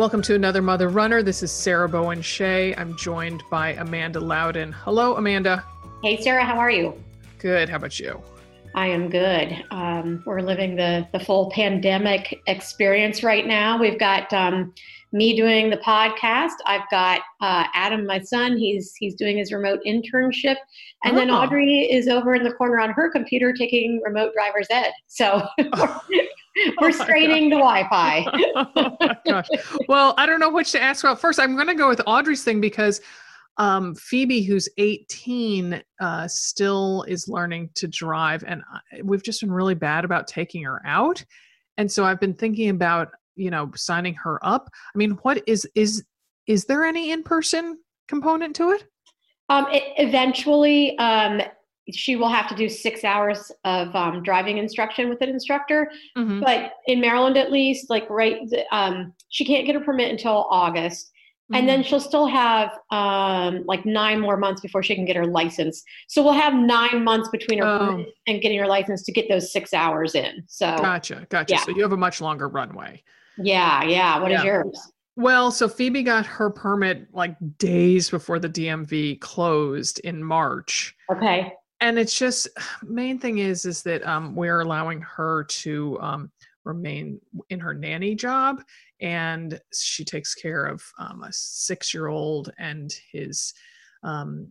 Welcome to another Mother Runner. This is Sarah Bowen Shea. I'm joined by Amanda Loudin. Hello, Amanda. Hey, Sarah, how are you? Good. How about you? I am good. Um, we're living the, the full pandemic experience right now. We've got um, me doing the podcast. I've got uh, Adam, my son. He's he's doing his remote internship, and oh. then Audrey is over in the corner on her computer taking remote driver's ed. So We're oh straining the Wi-Fi. oh gosh. Well, I don't know which to ask about first. I'm going to go with Audrey's thing because um, Phoebe, who's 18, uh, still is learning to drive, and we've just been really bad about taking her out. And so I've been thinking about, you know, signing her up. I mean, what is is is there any in-person component to it? Um, it, eventually, um, she will have to do six hours of um, driving instruction with an instructor. Mm-hmm. But in Maryland, at least, like right, um, she can't get a permit until August. Mm-hmm. And then mm-hmm. she'll still have um, like nine more months before she can get her license. So we'll have nine months between her oh. and getting her license to get those six hours in. So gotcha, gotcha. Yeah. So you have a much longer runway. Yeah, yeah. What yeah. is yours? Well, so Phoebe got her permit like days before the DMV closed in March. Okay and it's just main thing is is that um, we're allowing her to um, remain in her nanny job and she takes care of um, a six year old and his um,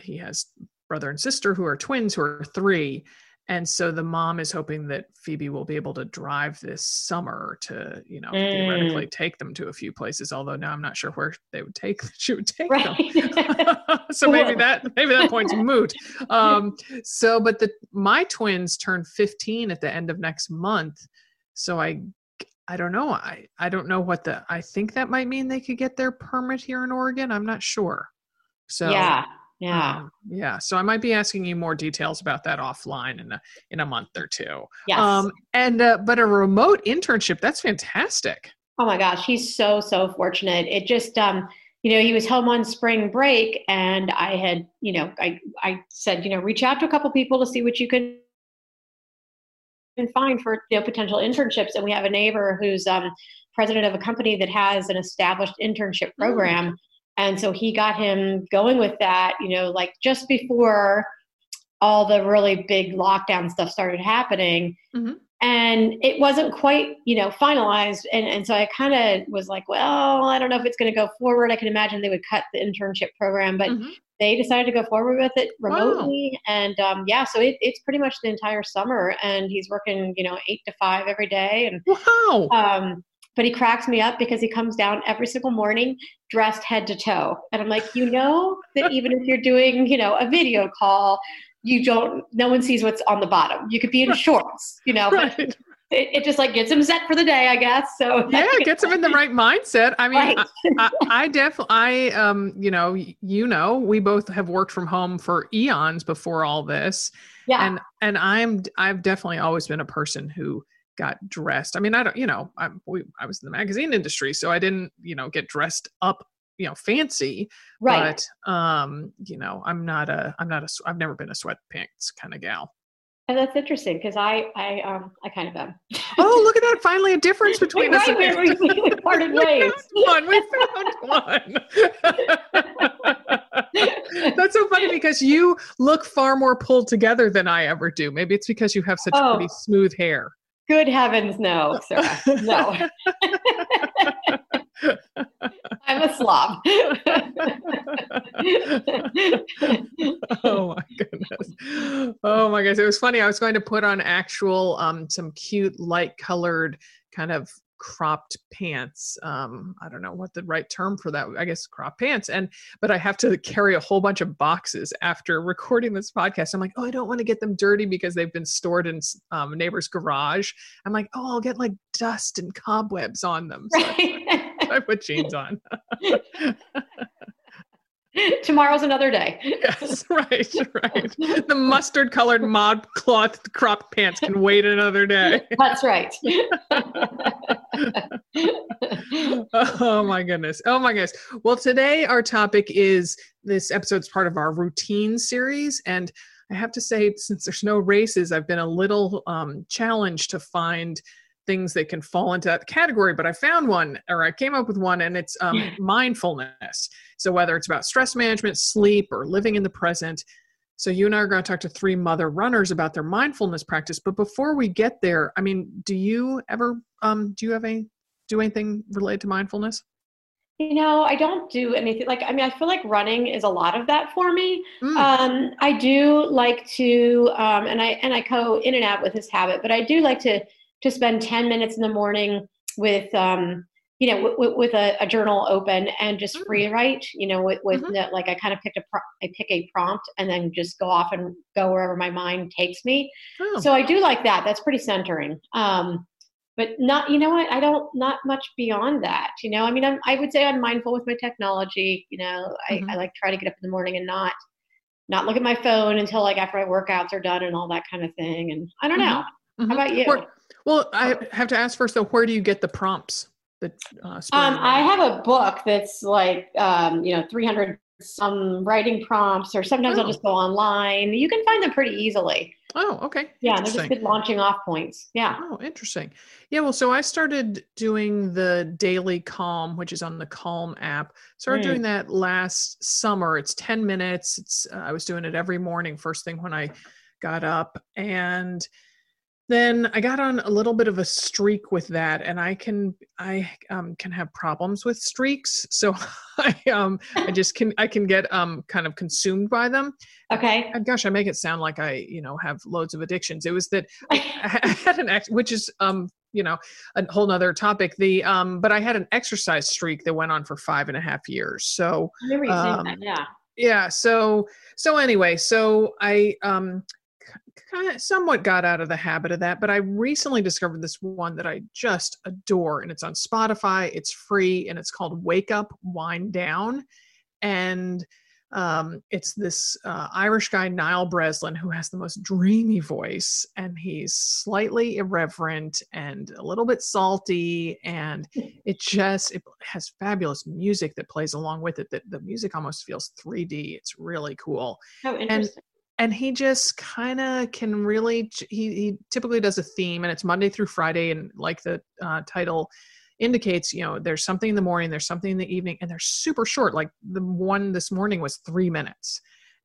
he has brother and sister who are twins who are three and so the mom is hoping that Phoebe will be able to drive this summer to, you know, mm. theoretically take them to a few places. Although now I'm not sure where they would take. She would take right. them. so maybe that maybe that point's moot. Um, so, but the my twins turn 15 at the end of next month. So I I don't know. I I don't know what the I think that might mean they could get their permit here in Oregon. I'm not sure. So yeah, yeah. Um, yeah. So I might be asking you more details about that offline in a in a month or two. Yes. Um, and uh, but a remote internship, that's fantastic. Oh my gosh, he's so so fortunate. It just um you know, he was home on spring break and I had, you know, I I said, you know, reach out to a couple people to see what you can find for you know potential internships and we have a neighbor who's um president of a company that has an established internship mm. program. Mm and so he got him going with that, you know, like just before all the really big lockdown stuff started happening. Mm-hmm. And it wasn't quite, you know, finalized. And, and so I kind of was like, well, I don't know if it's going to go forward. I can imagine they would cut the internship program, but mm-hmm. they decided to go forward with it remotely. Wow. And um, yeah, so it, it's pretty much the entire summer. And he's working, you know, eight to five every day. And wow. Um, but he cracks me up because he comes down every single morning dressed head to toe. And I'm like, you know that even if you're doing, you know, a video call, you don't no one sees what's on the bottom. You could be in shorts, you know. Right. It, it, just like gets him set for the day, I guess. So yeah, it gets him in the right mindset. I mean, right. I, I, I definitely, I um, you know, you know, we both have worked from home for eons before all this. Yeah, and and I'm I've definitely always been a person who got dressed. I mean, I don't, you know, I, we, I was in the magazine industry, so I didn't, you know, get dressed up, you know, fancy. Right. But, um, you know, I'm not a, I'm not a, I've never been a sweatpants kind of gal. And that's interesting because I, I, um, I kind of am. oh, look at that! Finally, a difference between us. Right, we, we, we parted ways. one. We found one. That's so funny because you look far more pulled together than I ever do. Maybe it's because you have such oh. pretty smooth hair. Good heavens, no, Sarah. No. I'm a slob. oh my goodness. Oh my goodness. It was funny. I was going to put on actual um some cute light colored kind of cropped pants. Um, I don't know what the right term for that. I guess crop pants. And but I have to carry a whole bunch of boxes after recording this podcast. I'm like, oh, I don't want to get them dirty because they've been stored in um, a neighbor's garage. I'm like, oh, I'll get like dust and cobwebs on them. So right. I put jeans on. Tomorrow's another day. yes, right, right. The mustard colored ModCloth crop pants can wait another day. That's right. oh my goodness. Oh my goodness. Well, today our topic is this episode's part of our routine series. And I have to say, since there's no races, I've been a little um, challenged to find things that can fall into that category, but I found one or I came up with one and it's um, mindfulness. So whether it's about stress management, sleep, or living in the present. So you and I are going to talk to three mother runners about their mindfulness practice. But before we get there, I mean, do you ever um, do you have any do anything related to mindfulness? You know, I don't do anything like I mean, I feel like running is a lot of that for me. Mm. Um, I do like to, um, and I and I go in and out with this habit, but I do like to to spend 10 minutes in the morning with um, you know w- w- with a, a, journal open and just mm. free write you know with, with mm-hmm. the, like i kind of picked a pro- i pick a prompt and then just go off and go wherever my mind takes me oh. so i do like that that's pretty centering um, but not you know what i don't not much beyond that you know i mean I'm, i would say i'm mindful with my technology you know mm-hmm. I, I like try to get up in the morning and not not look at my phone until like after my workouts are done and all that kind of thing and i don't know mm-hmm. how about you where, well i have to ask first though where do you get the prompts that uh, um, i have a book that's like um, you know 300 some writing prompts or sometimes oh. i'll just go online you can find them pretty easily Oh, okay. Yeah, they're just good launching off points. Yeah. Oh, interesting. Yeah, well, so I started doing the daily calm, which is on the Calm app. Started mm. doing that last summer. It's 10 minutes. It's uh, I was doing it every morning first thing when I got up and then I got on a little bit of a streak with that, and I can I um, can have problems with streaks, so I um I just can I can get um kind of consumed by them. Okay. And gosh, I make it sound like I you know have loads of addictions. It was that I had an ex, which is um you know a whole nother topic. The um but I had an exercise streak that went on for five and a half years. So um, yeah. Yeah. So so anyway, so I um kind of somewhat got out of the habit of that, but I recently discovered this one that I just adore, and it's on Spotify. It's free, and it's called "Wake Up, Wind Down," and um, it's this uh, Irish guy Niall Breslin who has the most dreamy voice, and he's slightly irreverent and a little bit salty, and it just it has fabulous music that plays along with it. That the music almost feels 3D. It's really cool. Oh, interesting. And, and he just kind of can really he, he typically does a theme and it's monday through friday and like the uh, title indicates you know there's something in the morning there's something in the evening and they're super short like the one this morning was three minutes.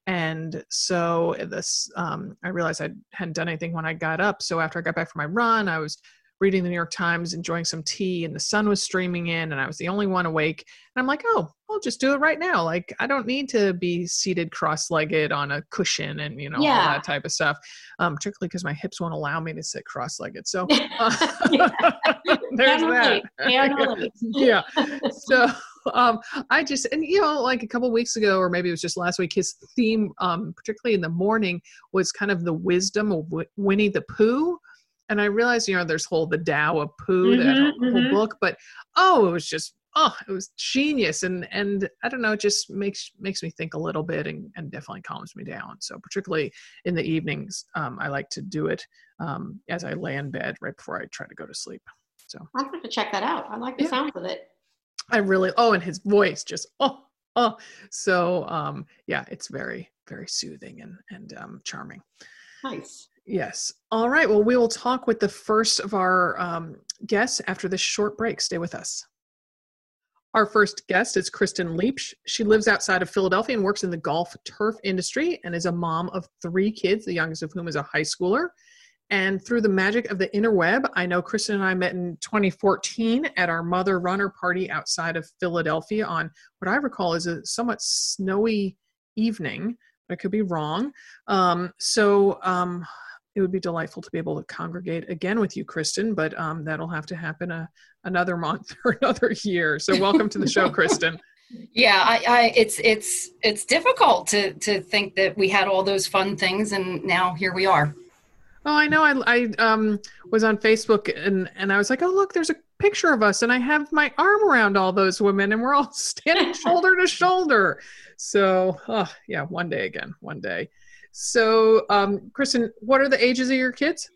And so this um, i realized i hadn't done anything when i got up so after i got back from my run i was reading the New York Times, enjoying some tea, and the sun was streaming in, and I was the only one awake. And I'm like, oh, I'll just do it right now. Like, I don't need to be seated cross legged on a cushion and, you know, yeah. all that type of stuff, um, particularly because my hips won't allow me to sit cross legged. So uh, there's that. yeah. So um, I just, and you know, like a couple weeks ago, or maybe it was just last week, his theme, um, particularly in the morning, was kind of the wisdom of Winnie the Pooh and I realized, you know, there's whole the Tao of Pooh, mm-hmm, that whole, mm-hmm. book, but oh, it was just oh, it was genius, and and I don't know, it just makes makes me think a little bit, and, and definitely calms me down. So particularly in the evenings, um, I like to do it um, as I lay in bed right before I try to go to sleep. So I'm going to check that out. I like the yeah. sound of it. I really oh, and his voice just oh oh, so um, yeah, it's very very soothing and and um, charming. Nice. Yes. All right. Well, we will talk with the first of our um, guests after this short break. Stay with us. Our first guest is Kristen Leach. She lives outside of Philadelphia and works in the golf turf industry and is a mom of three kids, the youngest of whom is a high schooler. And through the magic of the interweb, I know Kristen and I met in 2014 at our mother runner party outside of Philadelphia on what I recall is a somewhat snowy evening. I could be wrong. Um, so um, it would be delightful to be able to congregate again with you, Kristen, but um, that'll have to happen a, another month or another year. So welcome to the show, Kristen. Yeah, I, I, it's it's it's difficult to to think that we had all those fun things, and now here we are. Oh, I know. I, I um, was on Facebook and and I was like, oh look, there's a picture of us, and I have my arm around all those women, and we're all standing shoulder to shoulder. So, oh, yeah, one day again, one day. So, um, Kristen, what are the ages of your kids?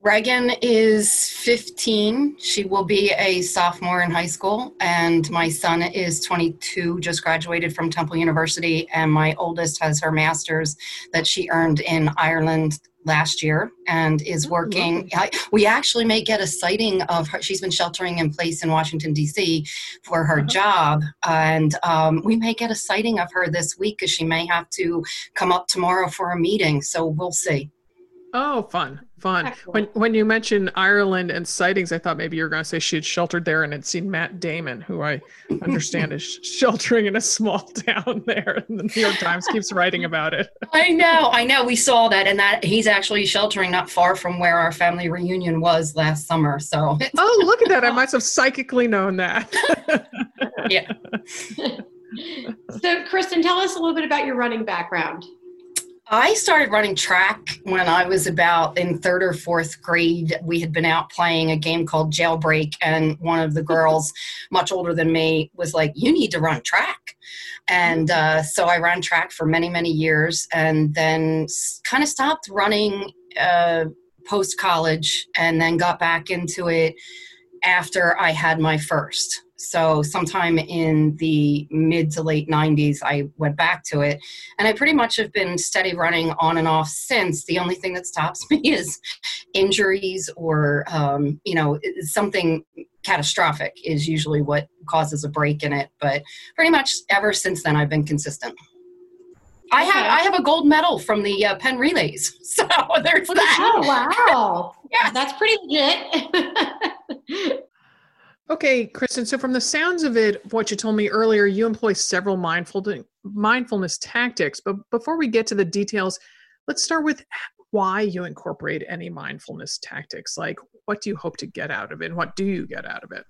Reagan is 15. She will be a sophomore in high school. And my son is 22, just graduated from Temple University. And my oldest has her master's that she earned in Ireland last year and is oh, working. I, we actually may get a sighting of her. She's been sheltering in place in Washington, D.C. for her uh-huh. job. And um, we may get a sighting of her this week because she may have to come up tomorrow for a meeting. So we'll see. Oh, fun, fun. Excellent. When when you mentioned Ireland and sightings, I thought maybe you were going to say she had sheltered there and had seen Matt Damon, who I understand is sheltering in a small town there. And the New York Times keeps writing about it. I know, I know. We saw that, and that he's actually sheltering not far from where our family reunion was last summer. So. oh, look at that! I must have psychically known that. yeah. so, Kristen, tell us a little bit about your running background. I started running track when I was about in third or fourth grade. We had been out playing a game called Jailbreak, and one of the girls, much older than me, was like, You need to run track. And uh, so I ran track for many, many years and then kind of stopped running uh, post college and then got back into it after I had my first. So, sometime in the mid to late 90s, I went back to it. And I pretty much have been steady running on and off since. The only thing that stops me is injuries or, um, you know, something catastrophic is usually what causes a break in it. But pretty much ever since then, I've been consistent. I have I have a gold medal from the uh, Penn relays, so there's that. Oh wow! yeah, that's pretty legit. Okay, Kristen. So, from the sounds of it, what you told me earlier, you employ several mindful mindfulness tactics. But before we get to the details, let's start with why you incorporate any mindfulness tactics. Like, what do you hope to get out of it? And what do you get out of it?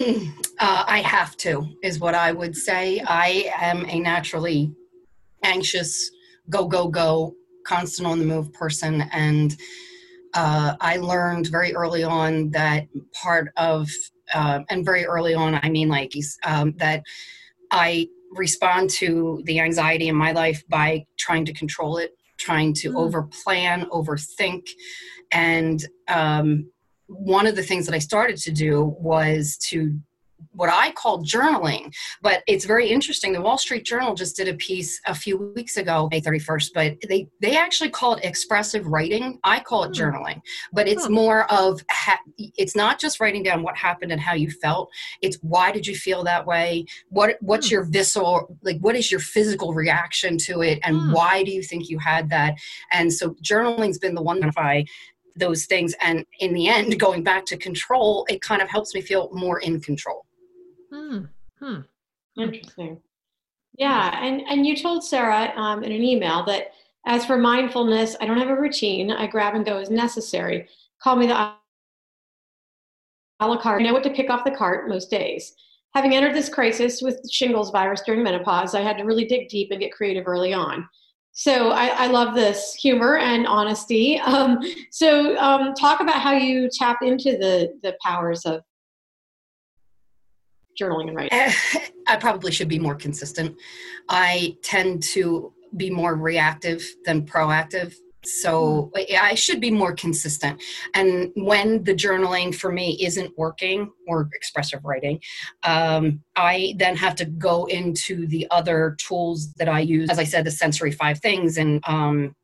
Uh, I have to, is what I would say. I am a naturally anxious, go, go, go, constant on the move person. And uh, I learned very early on that part of uh, and very early on, I mean, like um, that I respond to the anxiety in my life by trying to control it, trying to mm. over plan, overthink. And um, one of the things that I started to do was to what I call journaling. But it's very interesting. The Wall Street Journal just did a piece a few weeks ago, May 31st, but they, they actually call it expressive writing. I call it hmm. journaling, but it's hmm. more of, ha- it's not just writing down what happened and how you felt. It's why did you feel that way? What, what's hmm. your visceral, like, what is your physical reaction to it? And why do you think you had that? And so journaling's been the one that I those things and in the end going back to control it kind of helps me feel more in control Hmm. Hmm. Interesting. Yeah, and and you told Sarah um, in an email that as for mindfulness, I don't have a routine. I grab and go as necessary. Call me the a la carte. I know what to pick off the cart most days. Having entered this crisis with shingles virus during menopause, I had to really dig deep and get creative early on. So I, I love this humor and honesty. Um, so um, talk about how you tap into the the powers of journaling and writing? I probably should be more consistent. I tend to be more reactive than proactive. So hmm. I should be more consistent. And when the journaling for me isn't working or expressive writing, um, I then have to go into the other tools that I use. As I said, the sensory five things and um,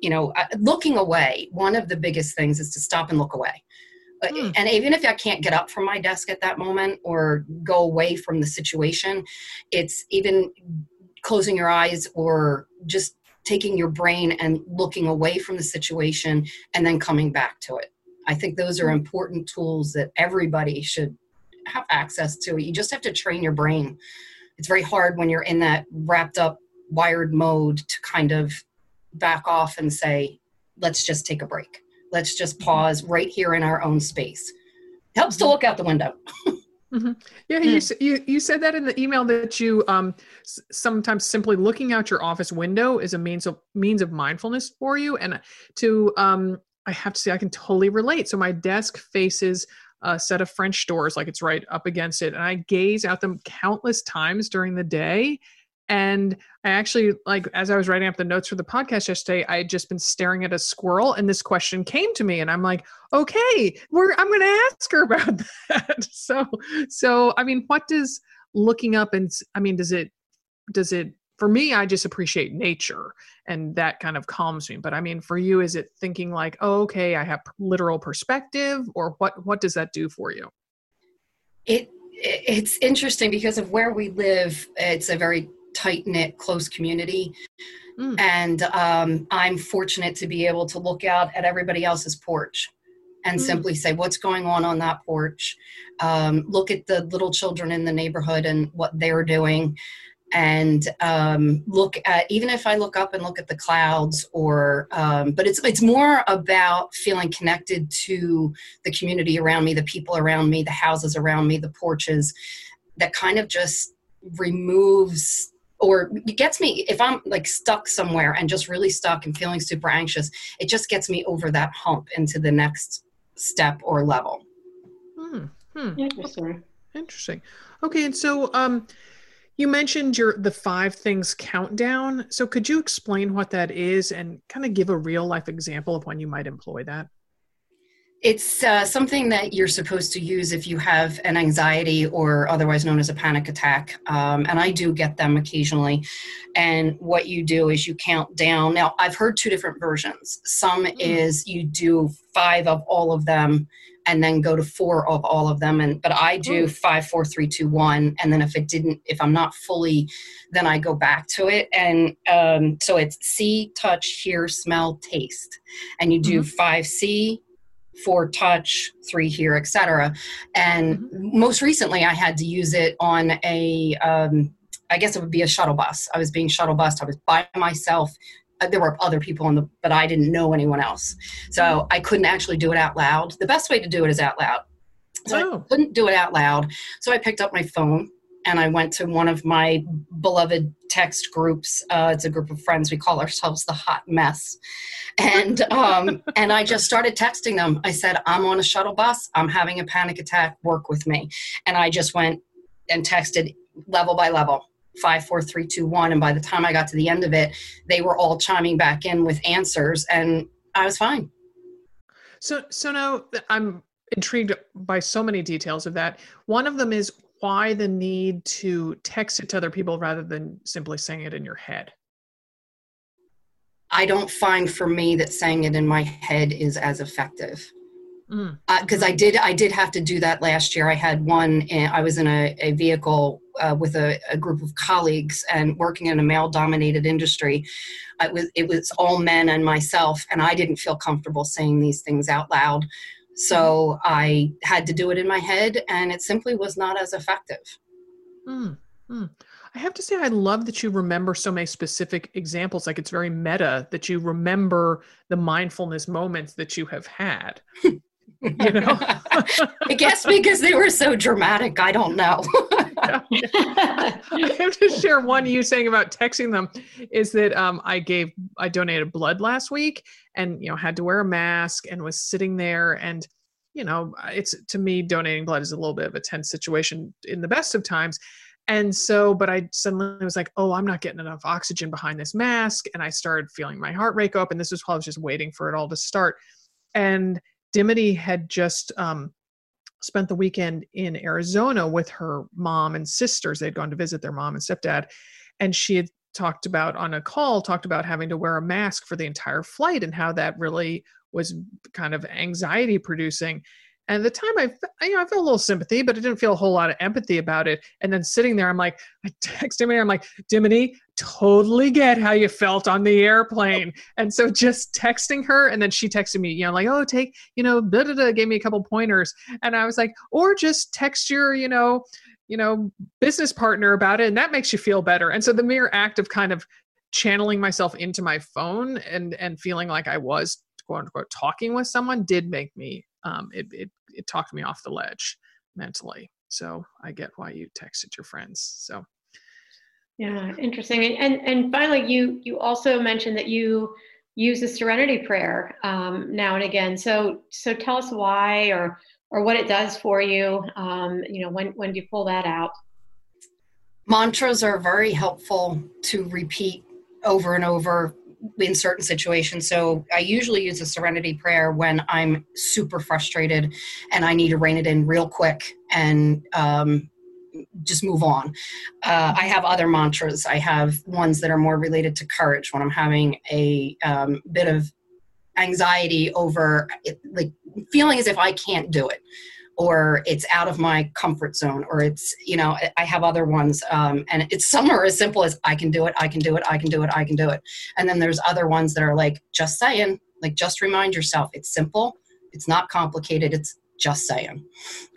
you know, looking away. One of the biggest things is to stop and look away. Mm. And even if I can't get up from my desk at that moment or go away from the situation, it's even closing your eyes or just taking your brain and looking away from the situation and then coming back to it. I think those are hmm. important tools that everybody should have access to. You just have to train your brain. It's very hard when you're in that wrapped up, wired mode to kind of back off and say, let's just take a break. Let's just pause right here in our own space. Helps to look out the window. Mm-hmm. Yeah, mm. you, you you said that in the email that you um sometimes simply looking out your office window is a means of means of mindfulness for you, and to um I have to say I can totally relate. So my desk faces a set of French doors, like it's right up against it, and I gaze out them countless times during the day, And I actually, like, as I was writing up the notes for the podcast yesterday, I had just been staring at a squirrel and this question came to me. And I'm like, okay, we're, I'm going to ask her about that. so, so, I mean, what does looking up and, I mean, does it, does it, for me, I just appreciate nature and that kind of calms me. But I mean, for you, is it thinking like, oh, okay, I have literal perspective or what, what does that do for you? It, it's interesting because of where we live. It's a very tight knit, close community. Mm. And um, I'm fortunate to be able to look out at everybody else's porch and mm. simply say, What's going on on that porch? Um, look at the little children in the neighborhood and what they're doing. And um, look at even if I look up and look at the clouds, or um, but it's it's more about feeling connected to the community around me, the people around me, the houses around me, the porches, that kind of just removes or it gets me if i'm like stuck somewhere and just really stuck and feeling super anxious it just gets me over that hump into the next step or level hmm. Hmm. interesting interesting okay and so um you mentioned your the five things countdown so could you explain what that is and kind of give a real life example of when you might employ that it's uh, something that you're supposed to use if you have an anxiety or otherwise known as a panic attack. Um, and I do get them occasionally. And what you do is you count down. Now, I've heard two different versions. Some mm. is you do five of all of them and then go to four of all of them and but i do mm. five four three two one and then if it didn't if i'm not fully then i go back to it and um, so it's see touch hear smell taste and you do mm-hmm. five see four touch, three hear, etc. And mm-hmm. most recently, I had to use it on a, um, I guess it would be a shuttle bus. I was being shuttle bused. I was by myself. Uh, there were other people in the, but I didn't know anyone else, so mm-hmm. I couldn't actually do it out loud. The best way to do it is out loud. So oh. I couldn't do it out loud. So I picked up my phone and I went to one of my beloved text groups. Uh, it's a group of friends. We call ourselves the Hot Mess, and um, and I just started texting them. I said, "I'm on a shuttle bus. I'm having a panic attack. Work with me." And I just went and texted level by level five, four, three, two, one. And by the time I got to the end of it, they were all chiming back in with answers, and I was fine. So, so now I'm intrigued by so many details of that. One of them is why the need to text it to other people rather than simply saying it in your head? I don't find for me that saying it in my head is as effective. Because mm. uh, I did, I did have to do that last year. I had one. I was in a, a vehicle uh, with a, a, group of colleagues and working in a male-dominated industry. It was, it was all men and myself, and I didn't feel comfortable saying these things out loud. So I had to do it in my head, and it simply was not as effective. Mm, mm. I have to say, I love that you remember so many specific examples. Like it's very meta that you remember the mindfulness moments that you have had. you know i guess because they were so dramatic i don't know i have to share one you saying about texting them is that um, i gave i donated blood last week and you know had to wear a mask and was sitting there and you know it's to me donating blood is a little bit of a tense situation in the best of times. And so but i suddenly was like oh i'm not getting enough oxygen behind this mask. And i started feeling my heart rate go up. And this was while i was just waiting for it all to start. And Dimity had just um, spent the weekend in Arizona with her mom and sisters. They'd gone to visit their mom and stepdad. And she had talked about on a call, talked about having to wear a mask for the entire flight and how that really was kind of anxiety producing. And at the time, I, you know, I felt a little sympathy, but I didn't feel a whole lot of empathy about it. And then sitting there, I'm like, I text him, I'm like, Dimity, totally get how you felt on the airplane. And so just texting her, and then she texted me, you know, like, oh, take, you know, da da da, gave me a couple pointers, and I was like, or just text your, you know, you know, business partner about it, and that makes you feel better. And so the mere act of kind of channeling myself into my phone and and feeling like I was quote unquote talking with someone did make me um, it, it it talked me off the ledge mentally. So I get why you texted your friends. So yeah, interesting. And and finally, you you also mentioned that you use the Serenity Prayer um, now and again. So so tell us why or or what it does for you. Um, you know, when when do you pull that out? Mantras are very helpful to repeat over and over in certain situations. So I usually use a serenity prayer when I'm super frustrated and I need to rein it in real quick and um, just move on. Uh, I have other mantras. I have ones that are more related to courage when I'm having a um, bit of anxiety over it, like feeling as if I can't do it or it's out of my comfort zone or it's you know i have other ones um, and it's some are as simple as i can do it i can do it i can do it i can do it and then there's other ones that are like just saying like just remind yourself it's simple it's not complicated it's just saying.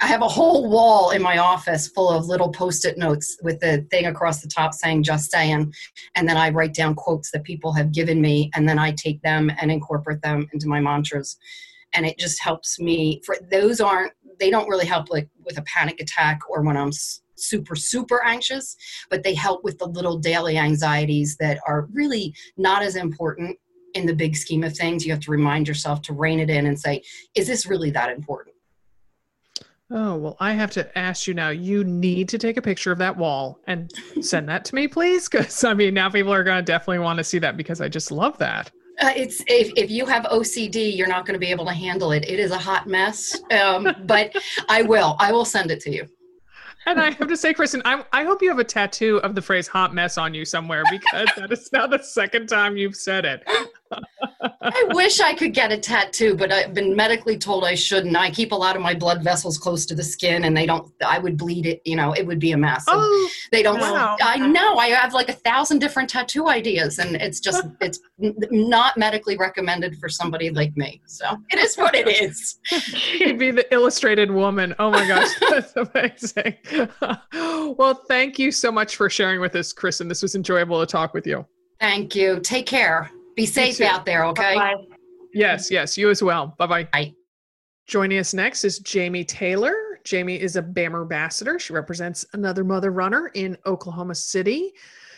I have a whole wall in my office full of little post it notes with the thing across the top saying just saying. And then I write down quotes that people have given me, and then I take them and incorporate them into my mantras. And it just helps me. For those aren't, they don't really help like with a panic attack or when I'm super, super anxious, but they help with the little daily anxieties that are really not as important in the big scheme of things. You have to remind yourself to rein it in and say, is this really that important? Oh, well, I have to ask you now. You need to take a picture of that wall and send that to me, please. Because, I mean, now people are going to definitely want to see that because I just love that. Uh, it's if, if you have OCD, you're not going to be able to handle it. It is a hot mess, um, but I will. I will send it to you. And I have to say, Kristen, I, I hope you have a tattoo of the phrase hot mess on you somewhere because that is now the second time you've said it. I wish I could get a tattoo, but I've been medically told I shouldn't. I keep a lot of my blood vessels close to the skin, and they don't. I would bleed it. You know, it would be a mess. Oh, they don't. wow. I know. I have like a thousand different tattoo ideas, and it's just it's not medically recommended for somebody like me. So it is what it is. You'd be the illustrated woman. Oh my gosh, that's amazing. well, thank you so much for sharing with us, Kristen. This was enjoyable to talk with you. Thank you. Take care. Be safe out there, okay? Bye. Yes, yes, you as well. Bye bye. Bye. Joining us next is Jamie Taylor. Jamie is a BAM ambassador. She represents another mother runner in Oklahoma City.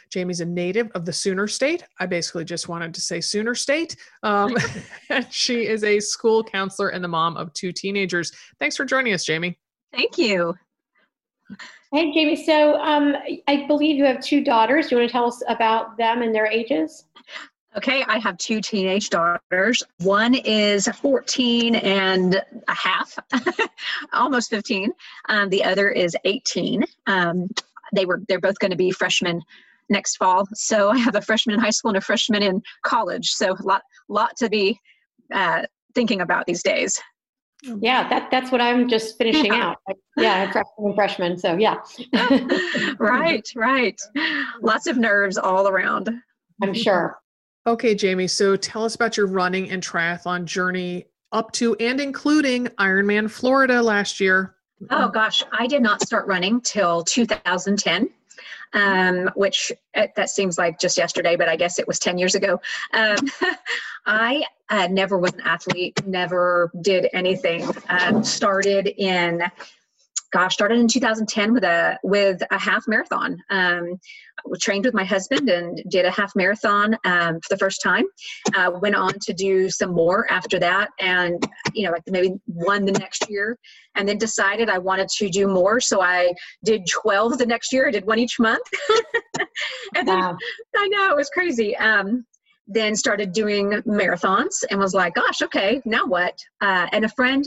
Jamie's a native of the Sooner State. I basically just wanted to say Sooner State. Um, and she is a school counselor and the mom of two teenagers. Thanks for joining us, Jamie. Thank you. Hey, Jamie. So um, I believe you have two daughters. Do you want to tell us about them and their ages? Okay, I have two teenage daughters. One is 14 and a half, almost 15. Um, the other is 18. Um, they were they're both going to be freshmen next fall. So I have a freshman in high school and a freshman in college. So a lot lot to be uh, thinking about these days. Yeah, that that's what I'm just finishing Yeah. out. Yeah, freshman and freshman. So yeah, right, right. Lots of nerves all around. I'm sure. Okay, Jamie. So tell us about your running and triathlon journey up to and including Ironman Florida last year. Oh gosh, I did not start running till 2010, um, which uh, that seems like just yesterday, but I guess it was 10 years ago. Um, I uh, never was an athlete, never did anything. Um, started in, gosh, started in 2010 with a with a half marathon. Um, I trained with my husband and did a half marathon um, for the first time. Uh, went on to do some more after that, and you know, like maybe one the next year and then decided I wanted to do more. So I did 12 the next year. I did one each month. and then Wow. I know it was crazy. Um, then started doing marathons and was like, gosh, okay, now what? Uh, and a friend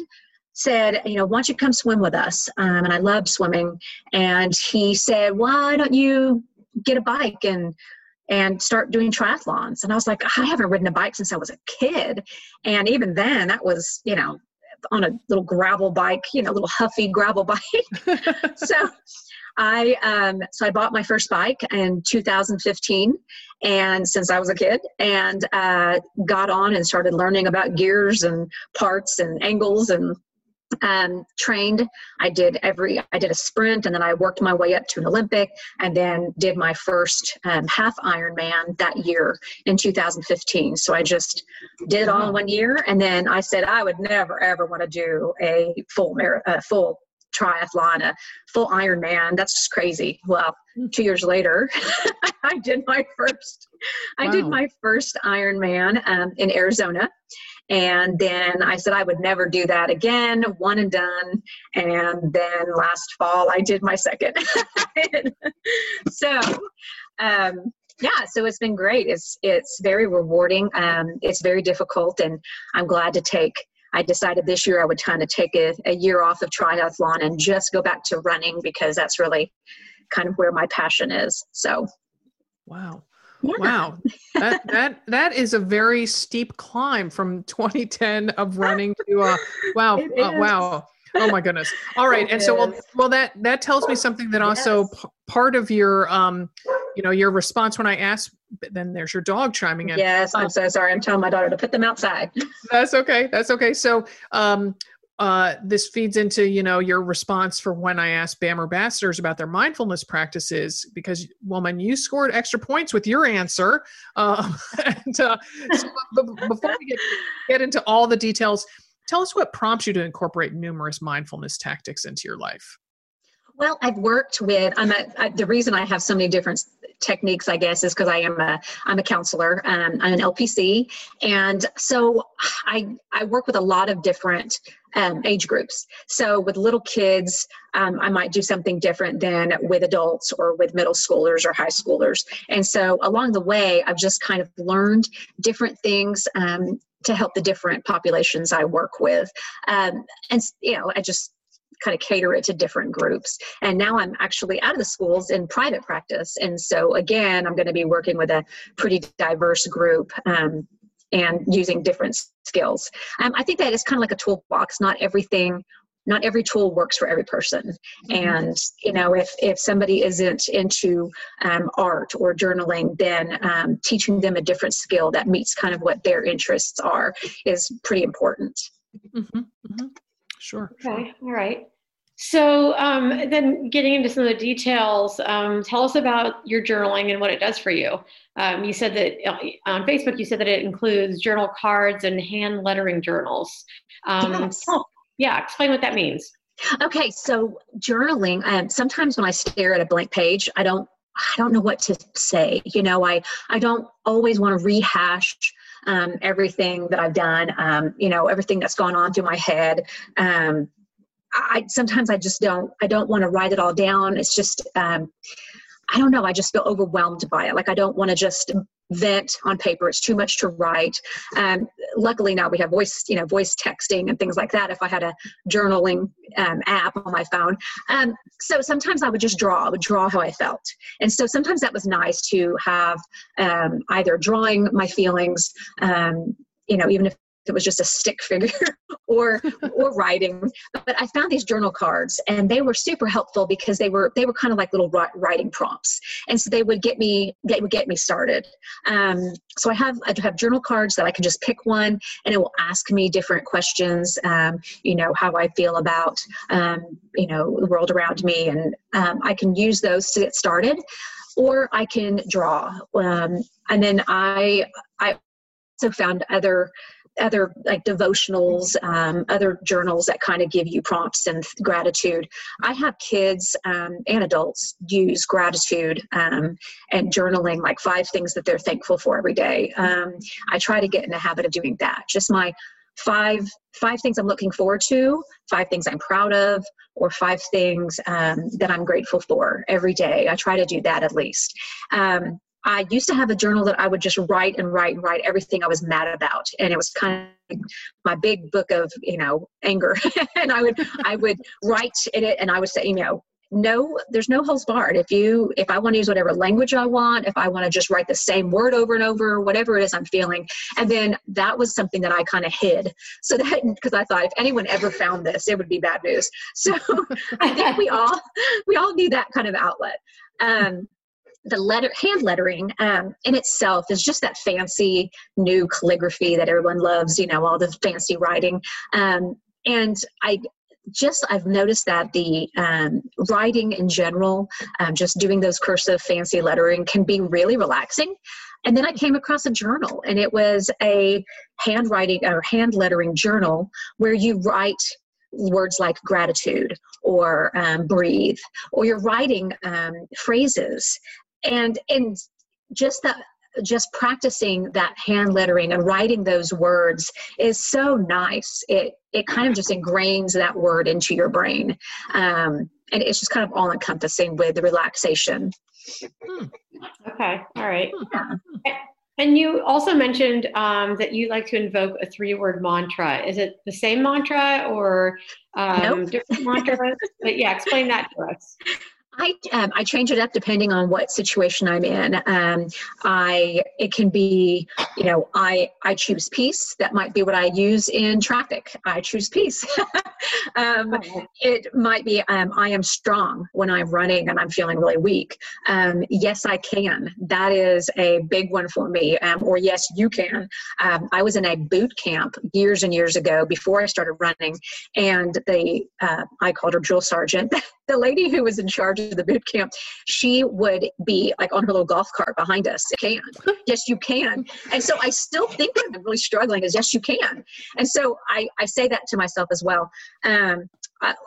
said, you know, why don't you come swim with us? Um, and I love swimming. And he said, why don't you get a bike and and start doing triathlons? And I was like, I haven't ridden a bike since I was a kid. And even then, that was, you know, on a little gravel bike, you know, little huffy gravel bike. so I um, so I bought my first bike in 2015, and since I was a kid, and uh, got on and started learning about gears and parts and angles and um, trained. I did every I did a sprint, and then I worked my way up to an Olympic, and then did my first um, half Ironman that year in 2015. So I just did all in one year, and then I said I would never ever want to do a full mar- a full triathlon, a full Ironman. That's just crazy. Well, two years later, I did my first. I did my first Ironman um, in Arizona, And then I said I would never do that again, one and done. And then last fall, I did my second. so, um, yeah, so it's been great. It's it's very rewarding. Um, it's very difficult, and I'm glad to take. I decided this year I would kind of take a, a year off of triathlon and just go back to running because that's really kind of where my passion is. So, wow. Yeah. Wow, that that that is a very steep climb from 2010 of running to uh, wow, uh, wow. Oh my goodness. All right, and so well, well that that tells me something that also yes. p- part of your um you know your response when i asked then there's your dog chiming in. Yes i'm um, so sorry. I'm telling my daughter to put them outside. That's okay. That's okay. So um uh, this feeds into you know your response for when I asked BAM ambassadors about their mindfulness practices because woman you scored extra points with your answer. Um, and uh, so, before we get get into all the details, tell us what prompts you to incorporate numerous mindfulness tactics into your life. Well, I've worked with. I'm a. I, the reason I have so many different techniques, I guess, is because I am a. I'm a counselor. Um, I'm an LPC, and so I I work with a lot of different um, age groups. So with little kids, um, I might do something different than with adults or with middle schoolers or high schoolers. And so along the way, I've just kind of learned different things um, to help the different populations I work with. Um, and you know, I just kind of cater it to different groups. And now I'm actually out of the schools in private practice. And so, again, I'm going to be working with a pretty diverse group. Um, and using different skills. Um, I think that is kind of like a toolbox. Not everything, not every tool works for every person. Mm-hmm. And you know, if if somebody isn't into um, art or journaling, then um, teaching them a different skill that meets kind of what their interests are is pretty important. Mm-hmm. Mm-hmm. Sure. Okay. All right. So um, then getting into some of the details, um, tell us about your journaling and what it does for you. Um, you said that uh, on Facebook, you said that it includes journal cards and hand lettering journals. Um, yes. Oh, yeah, explain what that means. Okay, so journaling. Um, sometimes when I stare at a blank page, I don't, I don't know what to say. You know, I, I don't always want to rehash um, everything that I've done, um, you know, everything that's gone on through my head. Um, I sometimes I just don't I don't want to write it all down. It's just um, I don't know. I just feel overwhelmed by it. Like I don't want to just vent on paper. It's too much to write. Um, luckily now we have voice, you know, voice texting and things like that. If I had a journaling um, app on my phone, um, so sometimes I would just draw. I would draw how I felt, and so sometimes that was nice to have um, either drawing my feelings. Um, you know, even if it was just a stick figure or or writing. But i found these journal cards and they were super helpful because they were they were kind of like little writing prompts. And so they would get me they would get me started. Um, so i have i have journal cards that i can just pick one and it will ask me different questions um, you know how i feel about um, you know the world around me. And um, i can use those to get started or i can draw. Um, and then i i also found other other like devotionals, um, other journals that kind of give you prompts and gratitude. I have kids um, and adults use gratitude um, and journaling, like five things that they're thankful for every day. Um, I try to get in the habit of doing that. Just my five five things I'm looking forward to, five things I'm proud of, or five things um, that I'm grateful for every day. I try to do that at least. Um, I used to have a journal that I would just write and write and write everything I was mad about, and it was kind of my big book of you know anger. and I would I would write in it, and I would say you know no there's no holds barred. If you if i want to use whatever language i want if i want to just write the same word over and over whatever it is i'm feeling. And then that was something that i kind of hid so that because i thought if anyone ever found this it would be bad news. So i think we all we all need that kind of outlet. Um, the letter hand lettering um, in itself is just that fancy new calligraphy that everyone loves you know all the fancy writing. Um, and i just i've noticed that the um, writing in general um, just doing those cursive fancy lettering can be really relaxing. And then i came across a journal and it was a handwriting or hand lettering journal where you write words like gratitude or um, breathe, or you're writing um, phrases and and just that just practicing that hand lettering and writing those words is so nice. It it kind of just ingrains that word into your brain, um, and it's just kind of all encompassing with the relaxation. Hmm. Okay, all right. Yeah. And you also mentioned um, that you like to invoke a three-word mantra. Is it the same mantra or um, nope. different mantras? but yeah, explain that to us. I um, I change it up depending on what situation I'm in. Um, I it can be you know I I choose peace. That might be what I use in traffic. I choose peace. um, it might be um, I am strong when I'm running and I'm feeling really weak. Um, yes, I can. That is a big one for me. Um, or yes, you can. I was in a boot camp years and years ago before I started running, and the uh, I called her drill sergeant. the lady who was in charge of the boot camp, she would be like on her little golf cart behind us. Can yes, you can. And so I still think I'm really struggling. Is yes, you can. And so I I say that to myself as well. Um,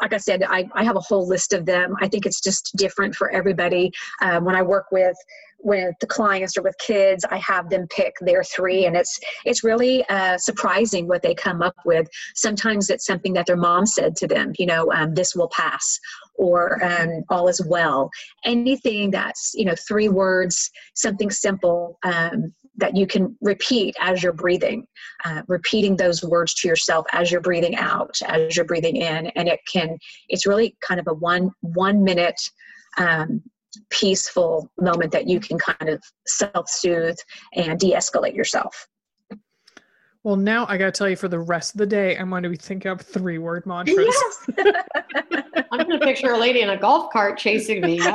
like I said, I, I have a whole list of them. I think it's just different for everybody. Um, when I work with with the clients or with kids i have them pick their three and it's it's really uh, surprising what they come up with sometimes it's something that their mom said to them you know um, this will pass or um, all is well anything that's you know three words something simple um, that you can repeat as you're breathing uh, repeating those words to yourself as you're breathing out as you're breathing in. And it can it's really kind of a one one minute um, peaceful moment that you can kind of self-soothe and de-escalate yourself well now i gotta tell you for the rest of the day i'm going to be thinking of three word mantras. Yes. i'm going to picture a lady in a golf cart chasing me.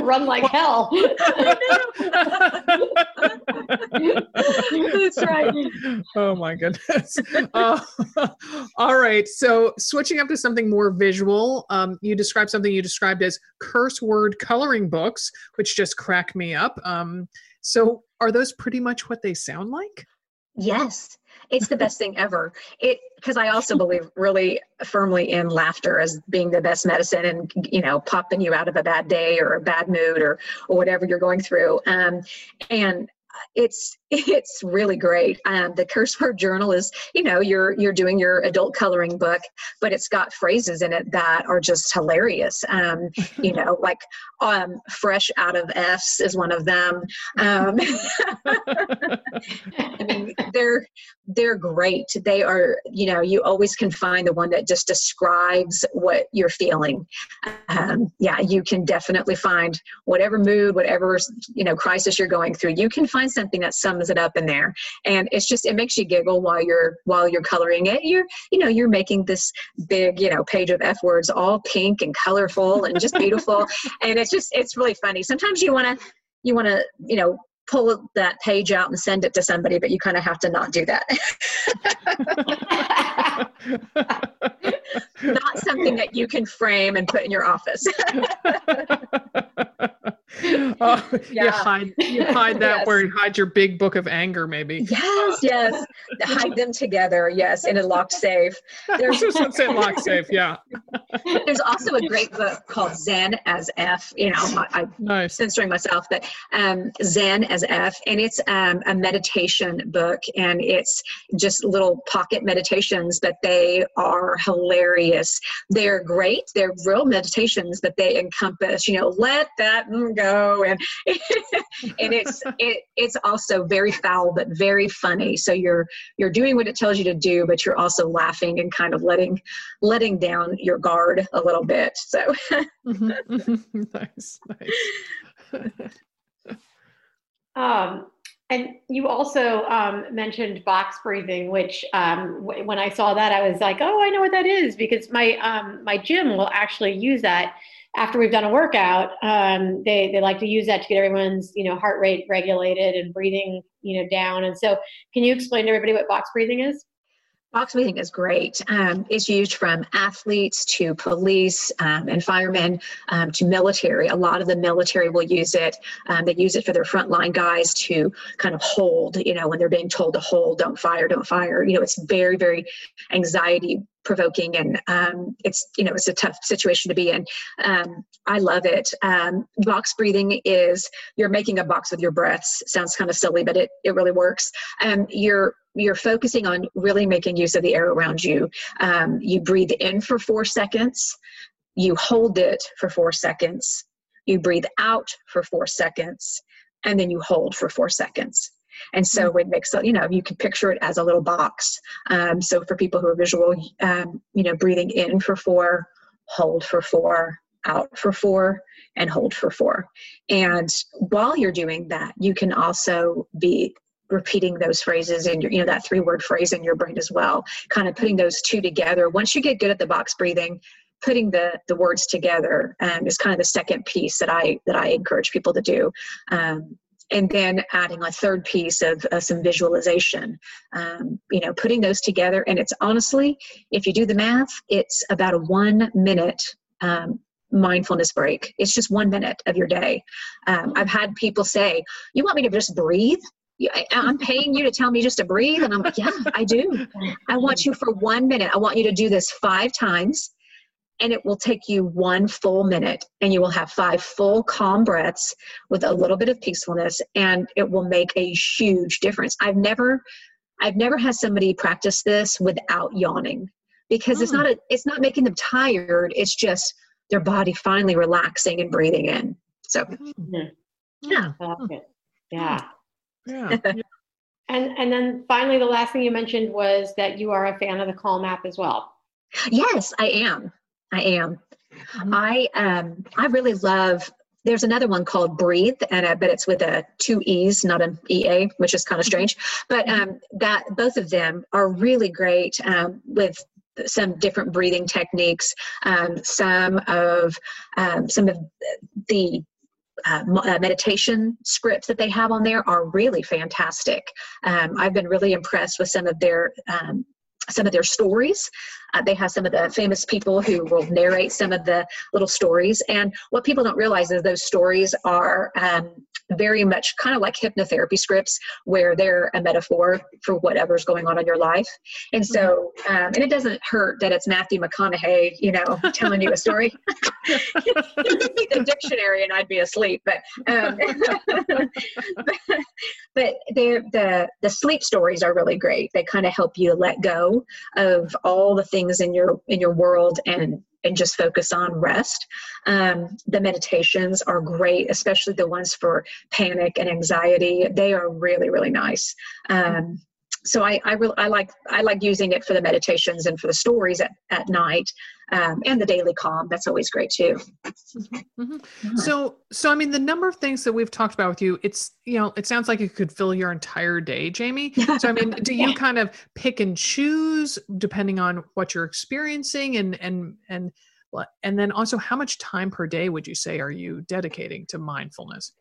Run like hell. That's right. Oh my goodness. Uh, all right so switching up to something more visual um, you described something you described as curse word coloring books which just crack me up. Um, so are those pretty much what they sound like? Yes. It's the best thing ever. It because i also believe really firmly in laughter as being the best medicine and you know popping you out of a bad day or a bad mood or or whatever you're going through. Um, and it's it's really great. Um, the curse word journal is, you know, you're you're doing your adult coloring book, but it's got phrases in it that are just hilarious. Um, you know, like um, "fresh out of F's" is one of them. Um, I mean, they're they're great. They are, you know, you always can find the one that just describes what you're feeling. Um, yeah, you can definitely find whatever mood, whatever you know crisis you're going through. You can find something that sums it up in there, and it's just it makes you giggle while you're while you're coloring it. You're you know you're making this big you know page of f words all pink and colorful and just beautiful, and it's just it's really funny. Sometimes you want to you want to you know pull that page out and send it to somebody, but you kind of have to not do that. not something that you can frame and put in your office. oh, yeah. you hide you hide that yes. where you hide your big book of anger maybe yes yes hide them together yes in a locked safe there's say locked safe yeah there's also a great book called zen as f you know I, am nice. censoring myself but um, zen as f and it's um, a meditation book and it's just little pocket meditations but they are hilarious they're great they're real meditations but they encompass you know let that go go and and it's it, it's also very foul but very funny. So you're you're doing what it tells you to do but you're also laughing and kind of letting letting down your guard a little bit. So mm-hmm, mm-hmm. nice nice. Um and you also um, mentioned box breathing, which um, w- when I saw that, I was like, "Oh, I know what that is," because my um, my gym will actually use that after we've done a workout, um, they they like to use that to get everyone's you know heart rate regulated and breathing you know down. And so, can you explain to everybody what box breathing is? Box breathing is great. Um, it's used from athletes to police um, and firemen um, to military. A lot of the military will use it. Um, they use it for their frontline guys to kind of hold, you know, when they're being told to hold, don't fire, don't fire. You know, it's very, very anxiety provoking and um, it's you know it's a tough situation to be in. Um, i love it. Um, box breathing is you're making a box with your breaths. Sounds kind of silly but it, it really works. Um, you're you're focusing on really making use of the air around you. Um, you breathe in for four seconds. You hold it for four seconds. You breathe out for four seconds. And then you hold for four seconds and so mm-hmm. it makes you know you can picture it as a little box. Um, so for people who are visual um, you know breathing in for four hold for four out for four and hold for four. And while you're doing that you can also be repeating those phrases in your you know that three word phrase in your brain as well. Kind of putting those two together. Once you get good at the box breathing putting the the words together um, is kind of the second piece that i that i encourage people to do. Um, and then adding a third piece of uh, some visualization um, you know putting those together and it's honestly if you do the math it's about a one minute um, mindfulness break it's just one minute of your day um, i've had people say you want me to just breathe I'm paying you to tell me just to breathe. And I'm like, yeah, I do. I want you for one minute. I want you to do this five times and it will take you one full minute and you will have five full calm breaths with a little bit of peacefulness and it will make a huge difference. I've never i've never had somebody practice this without yawning because mm. it's hmm. not a, it's not making them tired it's just their body finally relaxing and breathing in. So mm-hmm. yeah. Yeah. Yeah. And and then finally the last thing you mentioned was that you are a fan of the calm app as well. Yes i am I am. Mm-hmm. I um I really love there's another one called Breethe and uh, but it's with a two e's not an ea which is kind of strange but um, that both of them are really great um, with some different breathing techniques um, some of um, some of the uh, uh, meditation scripts that they have on there are really fantastic. Um, I've been really impressed with some of their um, some of their stories. Uh, they have some of the famous people who will narrate some of the little stories. And what people don't realize is those stories are um, very much kind of like hypnotherapy scripts where they're a metaphor for whatever's going on in your life. And so, mm-hmm. um, and it doesn't hurt that it's Matthew McConaughey, you know, telling you a story. the dictionary and I'd be asleep, but, um, but, but the, the sleep stories are really great. They kind of help you let go of all the things in your, in your world and and just focus on rest. Um, the meditations are great, especially the ones for panic and anxiety. They are really, really nice. Um, so I, I, really, I like I like using it for the meditations and for the stories at, at night um, and the daily calm. That's always great too. Mm-hmm. mm-hmm. So so I mean the number of things that we've talked about with you, it's you know it sounds like it could fill your entire day, Jamie. So I mean, do you kind of pick and choose depending on what you're experiencing and and and and then also how much time per day would you say are you dedicating to mindfulness?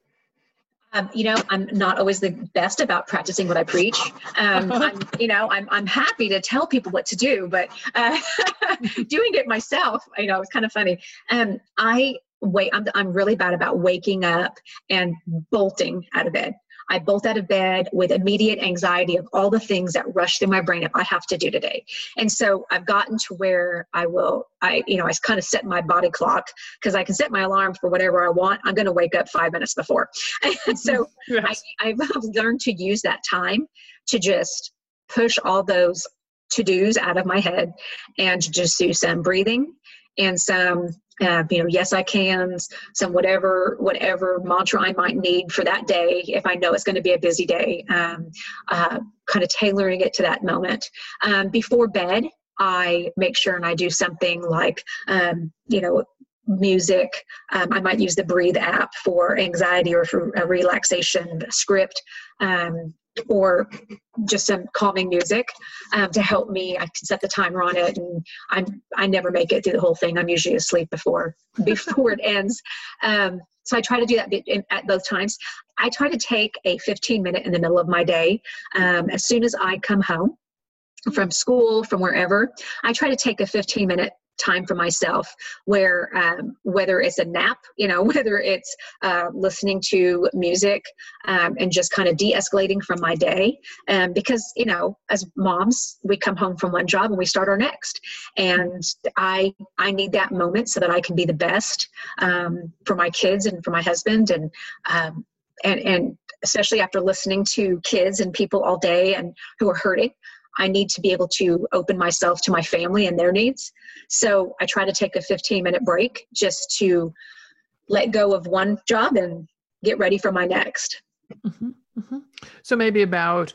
Um, you know, I'm not always the best about practicing what I preach. Um, I'm, you know, I'm, I'm happy to tell people what to do, but uh, doing it myself, you know, it's kind of funny. Um, I wait, I'm, I'm really bad about waking up and bolting out of bed. I bolt out of bed with immediate anxiety of all the things that rush through my brain if I have to do today. And so I've gotten to where I will, I, you know, I kind of set my body clock because I can set my alarm for whatever I want. I'm going to wake up five minutes before. And so yes. I, I've learned to use that time to just push all those to dos out of my head and just do some breathing and some uh, you know yes i can some whatever whatever mantra i might need for that day if i know it's going to be a busy day um, uh, kind of tailoring it to that moment. Um, before bed i make sure and i do something like um, you know music. Um, i might use the Breethe app for anxiety or for a relaxation script. Um, or just some calming music um, to help me. I can set the timer on it, and I'm I never make it through the whole thing. I'm usually asleep before before it ends. Um, so I try to do that at both times. I try to take a 15 minute in the middle of my day um, as soon as I come home from school, from wherever. I try to take a 15 minute time for myself where um, whether it's a nap you know whether it's uh, listening to music um, and just kind of de-escalating from my day um, because you know as moms we come home from one job and we start our next. And i i need that moment so that i can be the best um, for my kids and for my husband and um, and and especially after listening to kids and people all day and who are hurting I need to be able to open myself to my family and their needs. So I try to take a 15 minute break just to let go of one job and get ready for my next. Mm-hmm, mm-hmm. So maybe about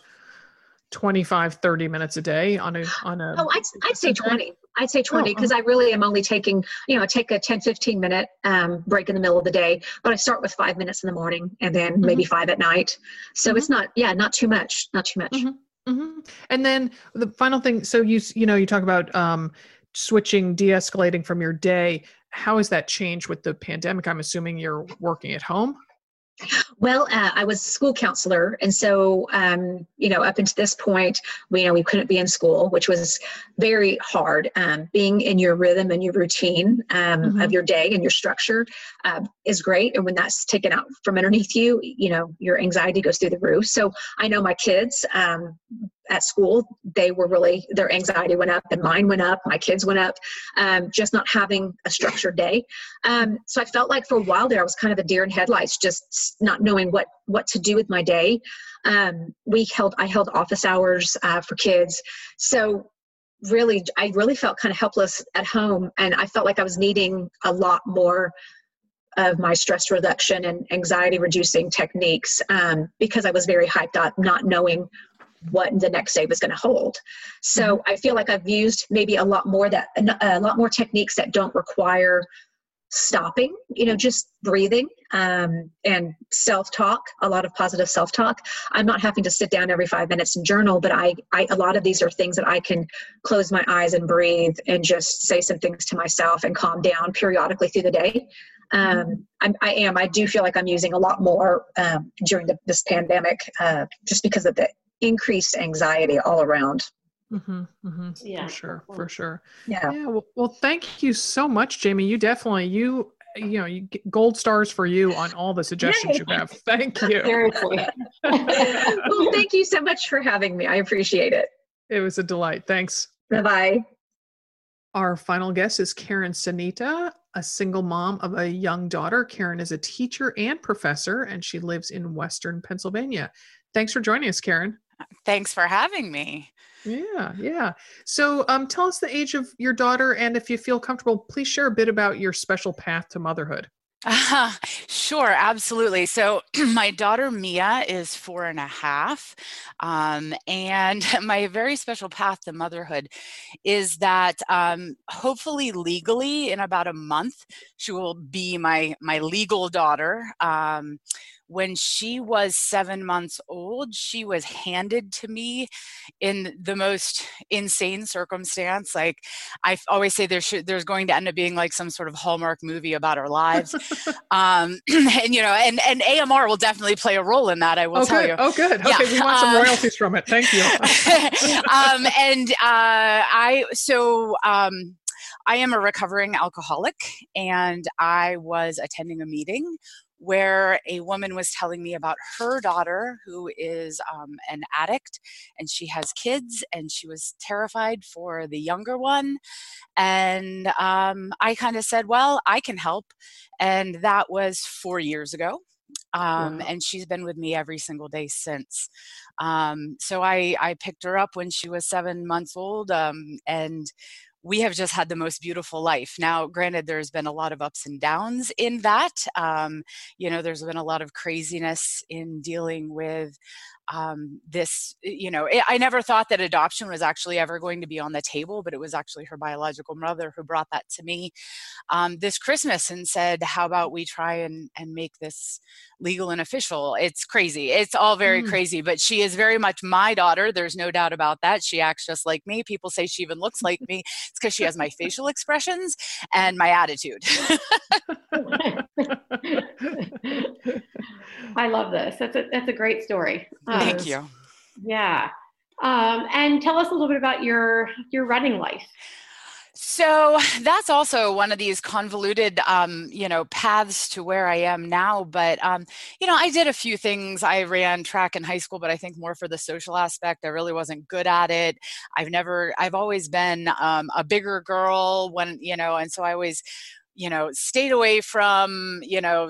25, 30 minutes a day on a, on a. Oh, I'd, I'd say 20. I'd say 20 because oh, oh. I really am only taking, you know, I take a 10, 15 minute um, break in the middle of the day, but I start with five minutes in the morning and then mm-hmm. maybe five at night. So mm-hmm. it's not, yeah, not too much, not too much. Mm-hmm. And then the final thing, so you you know you talk about um, switching, de-escalating from your day. How has that changed with the pandemic? I'm assuming you're working at home. Well, uh, I was a school counselor, and so um, you know, up until this point, we you know we couldn't be in school, which was very hard. Um, being in your rhythm and your routine um, mm-hmm. of your day and your structure uh, is great, and when that's taken out from underneath you, you know, your anxiety goes through the roof. So I know my kids um, at school, they were really, their anxiety went up and mine went up, my kids went up, um, just not having a structured day. Um, so I felt like for a while there, I was kind of a deer in headlights, just not knowing what, what to do with my day. Um, we held, I held office hours uh, for kids. So really, I really felt kind of helpless at home and I felt like I was needing a lot more of my stress reduction and anxiety reducing techniques um, because I was very hyped up, not knowing what the next day was going to hold. So mm-hmm. I feel like I've used maybe a lot more that a lot more techniques that don't require stopping you know just breathing um, and self-talk a lot of positive self-talk i'm not having to sit down every five minutes and journal but I, I a lot of these are things that i can close my eyes and breathe and just say some things to myself and calm down periodically through the day um, mm-hmm. I'm, I am. I do feel like I'm using a lot more um, during the, this pandemic, uh, just because of the increased anxiety all around. Mm-hmm, mm-hmm, yeah, for sure, for sure. Yeah. Yeah. Well, well, thank you so much, Jamie. You definitely you you know you get gold stars for you on all the suggestions you have. Thank you. Seriously. well, thank you so much for having me. I appreciate it. It was a delight. Thanks. Bye bye. Our final guest is Karen Sanita, a single mom of a young daughter. Karen is a teacher and professor, and she lives in Western Pennsylvania. Thanks for joining us, Karen. Thanks for having me. Yeah, yeah. So, um, tell us the age of your daughter, and if you feel comfortable, please share a bit about your special path to motherhood. Uh, sure, absolutely. So, my daughter Mia is four and a half. Um, and my very special path to motherhood is that um, hopefully, legally, in about a month, she will be my, my legal daughter. Um, when she was seven months old, she was handed to me in the most insane circumstance. Like I always say, there should, there's going to end up being like some sort of Hallmark movie about our lives. um, and you know, and, and AMR will definitely play a role in that. I will oh, tell good. you. Oh, good. Okay, yeah. we want some um, royalties from it. Thank you. um, and uh, I so. Um, I am a recovering alcoholic, and I was attending a meeting where a woman was telling me about her daughter who is um, an addict and she has kids and she was terrified for the younger one and um, i kind of said well i can help and that was four years ago um, and she's been with me every single day since. Um, so I, I picked her up when she was seven months old, um, and we have just had the most beautiful life. Now, granted, there's been a lot of ups and downs in that. Um, you know, there's been a lot of craziness in dealing with um, this, you know, it, I never thought that adoption was actually ever going to be on the table, but it was actually her biological mother who brought that to me um, this Christmas and said, How about we try and, and make this legal and official? It's crazy. It's all very mm. crazy, but she is very much my daughter. There's no doubt about that. She acts just like me. People say she even looks like me. It's because she has my facial expressions and my attitude. I love this. That's a that's a great story. Um, Thank you. Yeah. Um, and tell us a little bit about your your running life. So that's also one of these convoluted, um, you know, paths to where I am now. But um, you know, I did a few things. I ran track in high school, but I think more for the social aspect. I really wasn't good at it. I've never, I've always been um, a bigger girl when you know, and so I always you know stayed away from you know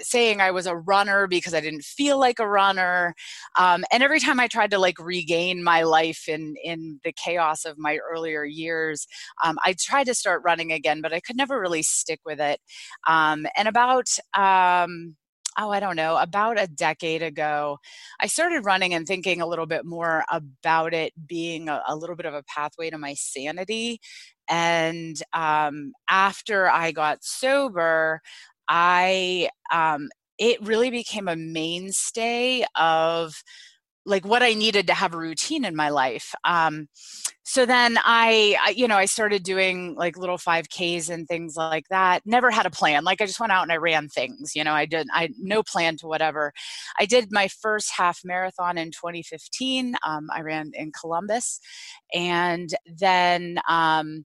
saying i was a runner because i didn't feel like a runner um, and every time i tried to like regain my life in in the chaos of my earlier years um, i tried to start running again but i could never really stick with it um, and about um, oh, I don't know, about a decade ago, I started running and thinking a little bit more about it being a, a little bit of a pathway to my sanity and um, after I got sober, I um, it really became a mainstay of like what I needed to have a routine in my life. Um, so then I, I, you know, I started doing like little 5Ks and things like that. Never had a plan. Like I just went out and I ran things, you know, I did, I no plan to whatever. I did my first half marathon in 2015. Um, I ran in Columbus. And then, um,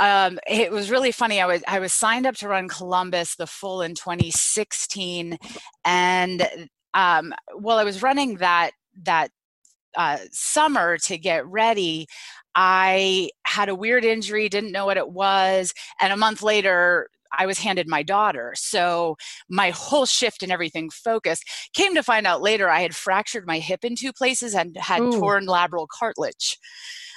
um, it was really funny. I was I was signed up to run Columbus the full in 2016, and um, while I was running that that uh, summer to get ready, I had a weird injury, didn't know what it was, and a month later. I was handed my daughter. So my whole shift and everything focused. Came to find out later I had fractured my hip in two places and had Ooh. torn labral cartilage.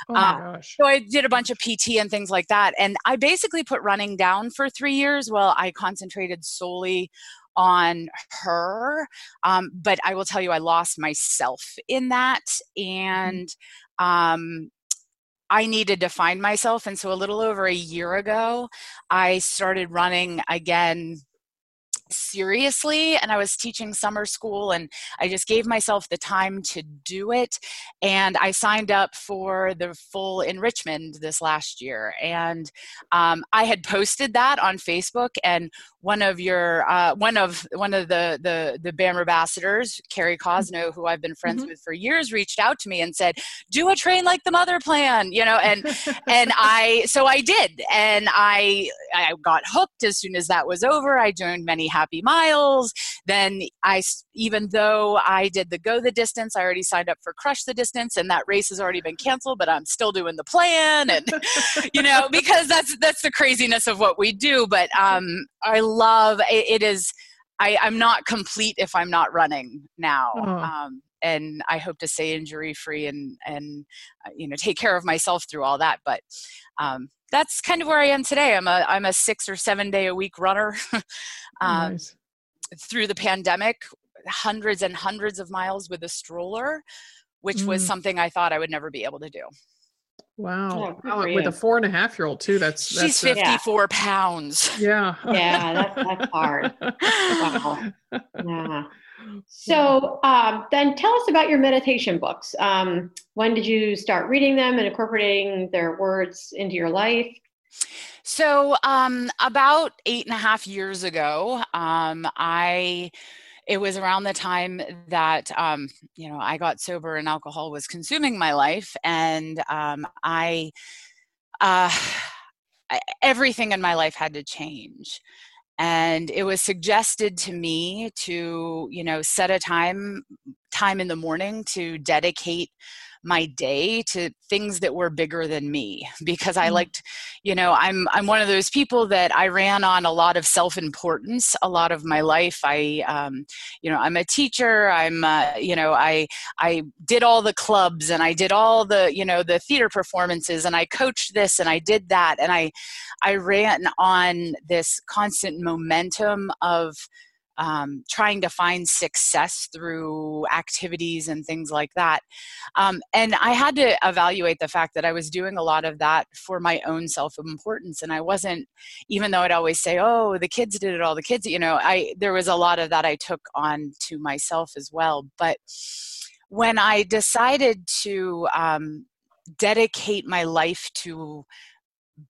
Oh my um, gosh. So I did a bunch of PT and things like that. And I basically put running down for three years while I concentrated solely on her. Um, but I will tell you, I lost myself in that. Mm-hmm. And um, I needed to find myself. And so a little over a year ago, I started running again seriously and I was teaching summer school and I just gave myself the time to do it and I signed up for the full enrichment this last year and um, I had posted that on Facebook and one of your uh, one of one of the the the BAM ambassadors, Carrie mm-hmm. Cosno, who I've been friends mm-hmm. with for years, reached out to me and said, "Do a train like the mother plan," you know, and and I so I did, and I I got hooked as soon as that was over. I joined many happy miles. Then I even though I did the go the distance, I already signed up for crush the distance, and that race has already been canceled, but I'm still doing the plan, and you know because that's that's the craziness of what we do. But um, I love it, it is I, i'm not complete if i'm not running now oh. um, and i hope to stay injury free and and uh, you know take care of myself through all that but um, that's kind of where i am today i'm a i'm a six or seven day a week runner um, nice. through the pandemic hundreds and hundreds of miles with a stroller which mm. was something i thought i would never be able to do Wow. wow. With a four and a half year old too. That's, that's she's 54 pounds. Yeah. yeah. That's, that's hard. Wow. Yeah. So um, then tell us about your meditation books. Um, when did you start reading them and incorporating their words into your life? So um, about eight and a half years ago, um, I it was around the time that um, you know I got sober and alcohol was consuming my life, and um, I, uh, everything in my life had to change. And it was suggested to me to, you know, set a time time in the morning to dedicate my day to things that were bigger than me because I mm. liked, you know, I'm I'm one of those people that I ran on a lot of self-importance a lot of my life. I, um, you know, I'm a teacher. I'm, uh, you know, I I did all the clubs and I did all the, you know, the theater performances and I coached this and I did that and I I ran on this constant momentum of um, trying to find success through activities and things like that. Um, and I had to evaluate the fact that I was doing a lot of that for my own self importance. And I wasn't, even though I'd always say, oh, the kids did it all, the kids, you know, I, there was a lot of that I took on to myself as well. But when I decided to um, dedicate my life to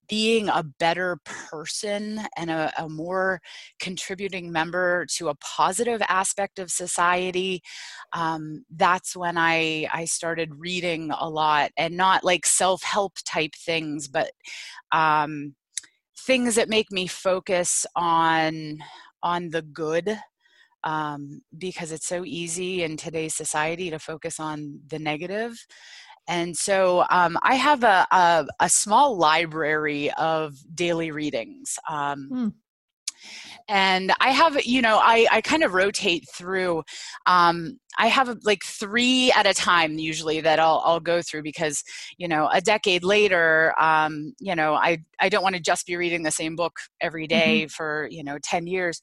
being a better person and a, a, more contributing member to a positive aspect of society um, that's when I, I started reading a lot and not like self-help type things but um, things that make me focus on on the good um, because it's so easy in today's society to focus on the negative and so um, I have a, a, a, small library of daily readings. Um, hmm. And I have, you know, I, I kind of rotate through. Um, I have like three at a time usually that I'll, I'll go through because, you know, a decade later, um, you know, I, I don't want to just be reading the same book every day mm-hmm. for, you know, 10 years.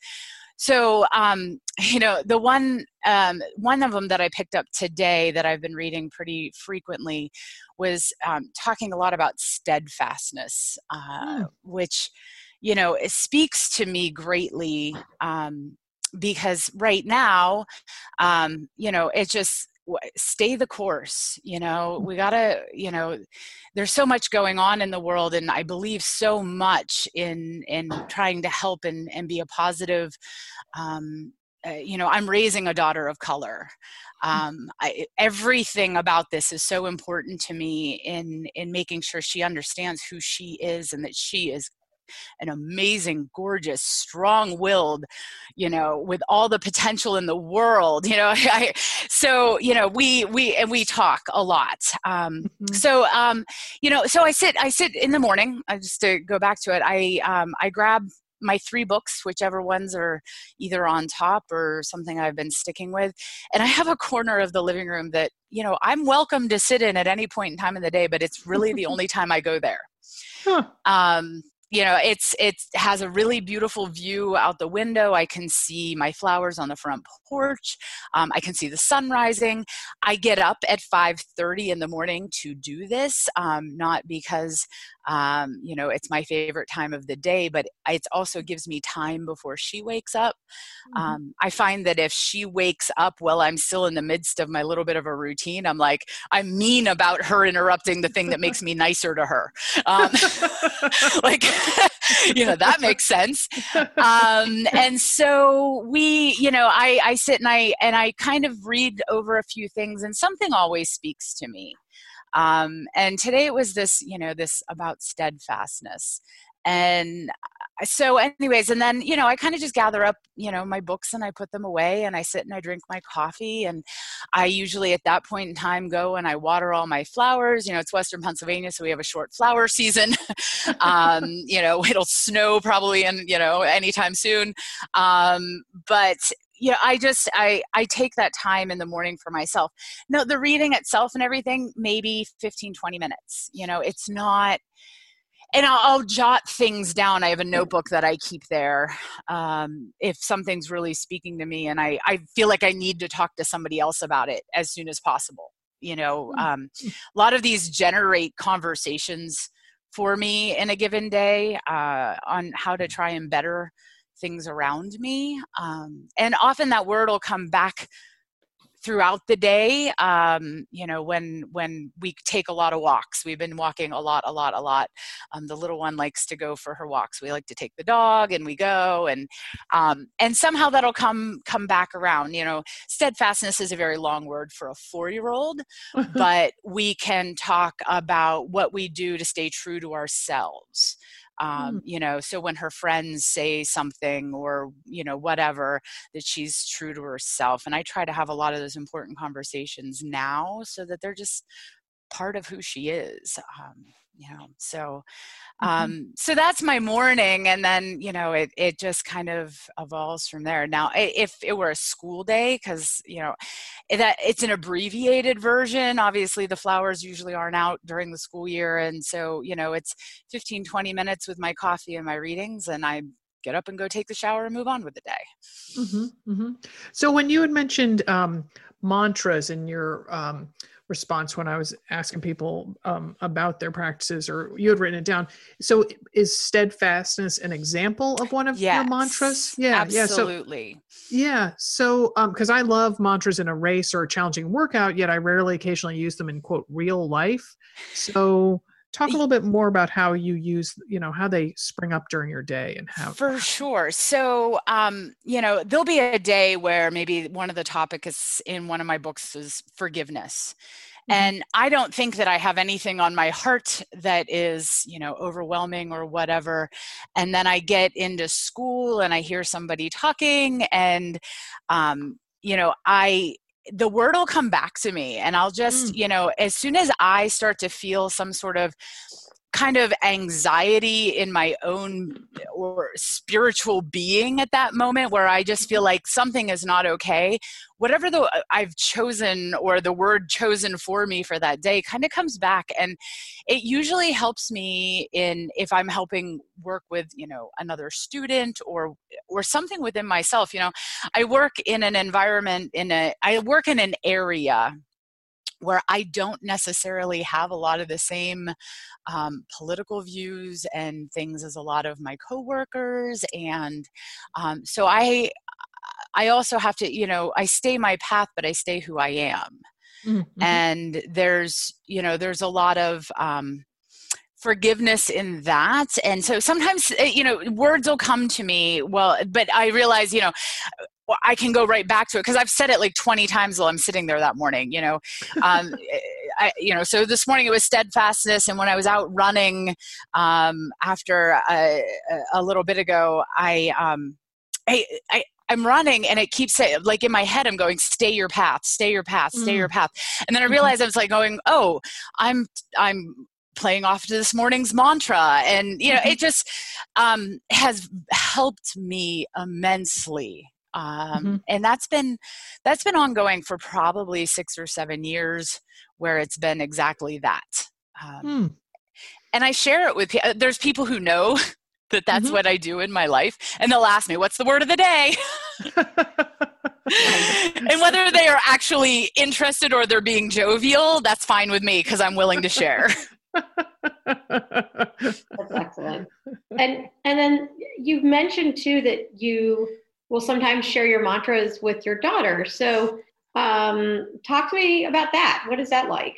So, um, you know, the one um, one of them that I picked up today that I've been reading pretty frequently was um, talking a lot about steadfastness, uh, mm. which you know it speaks to me greatly um, because right now, um, you know, it just stay the course you know? We gotta you know there's so much going on in the world and i believe so much in in trying to help and and be a positive um, uh, you know i'm raising a daughter of color. Mm. um, I, everything about this is so important to me in in making sure she understands who she is and that she is an amazing, gorgeous, strong-willed, you know, with all the potential in the world. You know, I, so you know, we we and we talk a lot. Um, mm-hmm. So um, you know, so I sit I sit in the morning. I just to go back to it. I um, I grab my three books, whichever ones are either on top or something I've been sticking with. And I have a corner of the living room that, you know, I'm welcome to sit in at any point in time in the day, but it's really the only time I go there. Huh. Um, you know it's it has a really beautiful view out the window. I can see my flowers on the front porch. Um, i can see the sun rising. I get up at 5.30 in the morning to do this um, not because um, you know it's my favorite time of the day but it also gives me time before she wakes up. Mm-hmm. um, i find that if she wakes up while i'm still in the midst of my little bit of a routine i'm like i'm mean about her interrupting the thing that makes me nicer to her. Um, like you know that makes sense. Um, and so we you know i i sit and i and i kind of read over a few things and something always speaks to me um, and today it was this you know this about steadfastness. And so anyways and then you know i kind of just gather up you know my books and i put them away and i sit and i drink my coffee. And i usually at that point in time go and i water all my flowers. You know it's western pennsylvania so we have a short flower season. Um, you know it'll snow probably in you know anytime soon. Um, but you know i just i i take that time in the morning for myself no the reading itself and everything maybe 15 20 minutes you know it's not and I'll, I'll, jot things down. I have a notebook that I keep there um, if something's really speaking to me, and I, I feel like I need to talk to somebody else about it as soon as possible. You know, hmm. um, a lot of these generate conversations for me in a given day uh, on how to try and better things around me, um, and often that word will come back throughout the day um, you know when when we take a lot of walks. We've been walking a lot a lot a lot. Um, the little one likes to go for her walks. We like to take the dog and we go and um, and somehow that'll come come back around. You know steadfastness is a very long word for a four year old but we can talk about what we do to stay true to ourselves um, mm. you know so when her friends say something or you know whatever that she's true to herself and i try to have a lot of those important conversations now so that they're just part of who she is um, you know so mm-hmm. um so that's my morning and then you know it it just kind of evolves from there now if it were a school day because you know that it's an abbreviated version obviously the flowers usually aren't out during the school year and so you know it's 15 20 minutes with my coffee and my readings and i get up and go take the shower and move on with the day mm-hmm, mm-hmm. so when you had mentioned um, mantras in your um, response when I was asking people um, about their practices, or you had written it down. So, is steadfastness an example of one of yes, your mantras? Yeah, absolutely. Yeah. So, yeah, so because um, I love mantras in a race or a challenging workout, yet I rarely, occasionally use them in quote real life. So, talk a little bit more about how you use you know how they spring up during your day and how for sure. So um you know there'll be a day where maybe one of the topics in one of my books is forgiveness. Mm-hmm. and i don't think that i have anything on my heart that is you know overwhelming or whatever. And then i get into school and i hear somebody talking and um you know i the word will come back to me and i'll just mm. you know as soon as i start to feel some sort of kind of anxiety in my own or spiritual being at that moment where I just feel like something is not okay. Whatever the I've chosen or the word chosen for me for that day kind of comes back and it usually helps me in if I'm helping work with, you know, another student or or something within myself, you know. I work in an environment in a I work in an area where I don't necessarily have a lot of the same um, political views and things as a lot of my coworkers, and um, so I I also have to you know I stay my path, but I stay who I am, mm-hmm. and there's you know there's a lot of um, forgiveness in that and so sometimes eh, you know words will come to me well but i realize you know well, I can go right back to it because I've said it like 20 times while I'm sitting there that morning, you know. Um, I, you know, so this morning it was steadfastness, and when I was out running um, after a, a, little bit ago, I, um, I, I I'm running and it keeps saying, like in my head, I'm going, stay your path, stay your path, stay mm. your path. And then I mm-hmm. realized I was like going, oh, I'm, I'm playing off to this morning's mantra. And, you know, mm-hmm. it just um, has helped me immensely um, mm-hmm. and that's been that's been ongoing for probably six or seven years where it's been exactly that um, mm. and i share it with people there's people who know that that's mm-hmm. what i do in my life and they'll ask me what's the word of the day and whether they are actually interested or they're being jovial that's fine with me because i'm willing to share that's excellent and and then you've mentioned too that you will sometimes share your mantras with your daughter. So, um, talk to me about that. What is that like?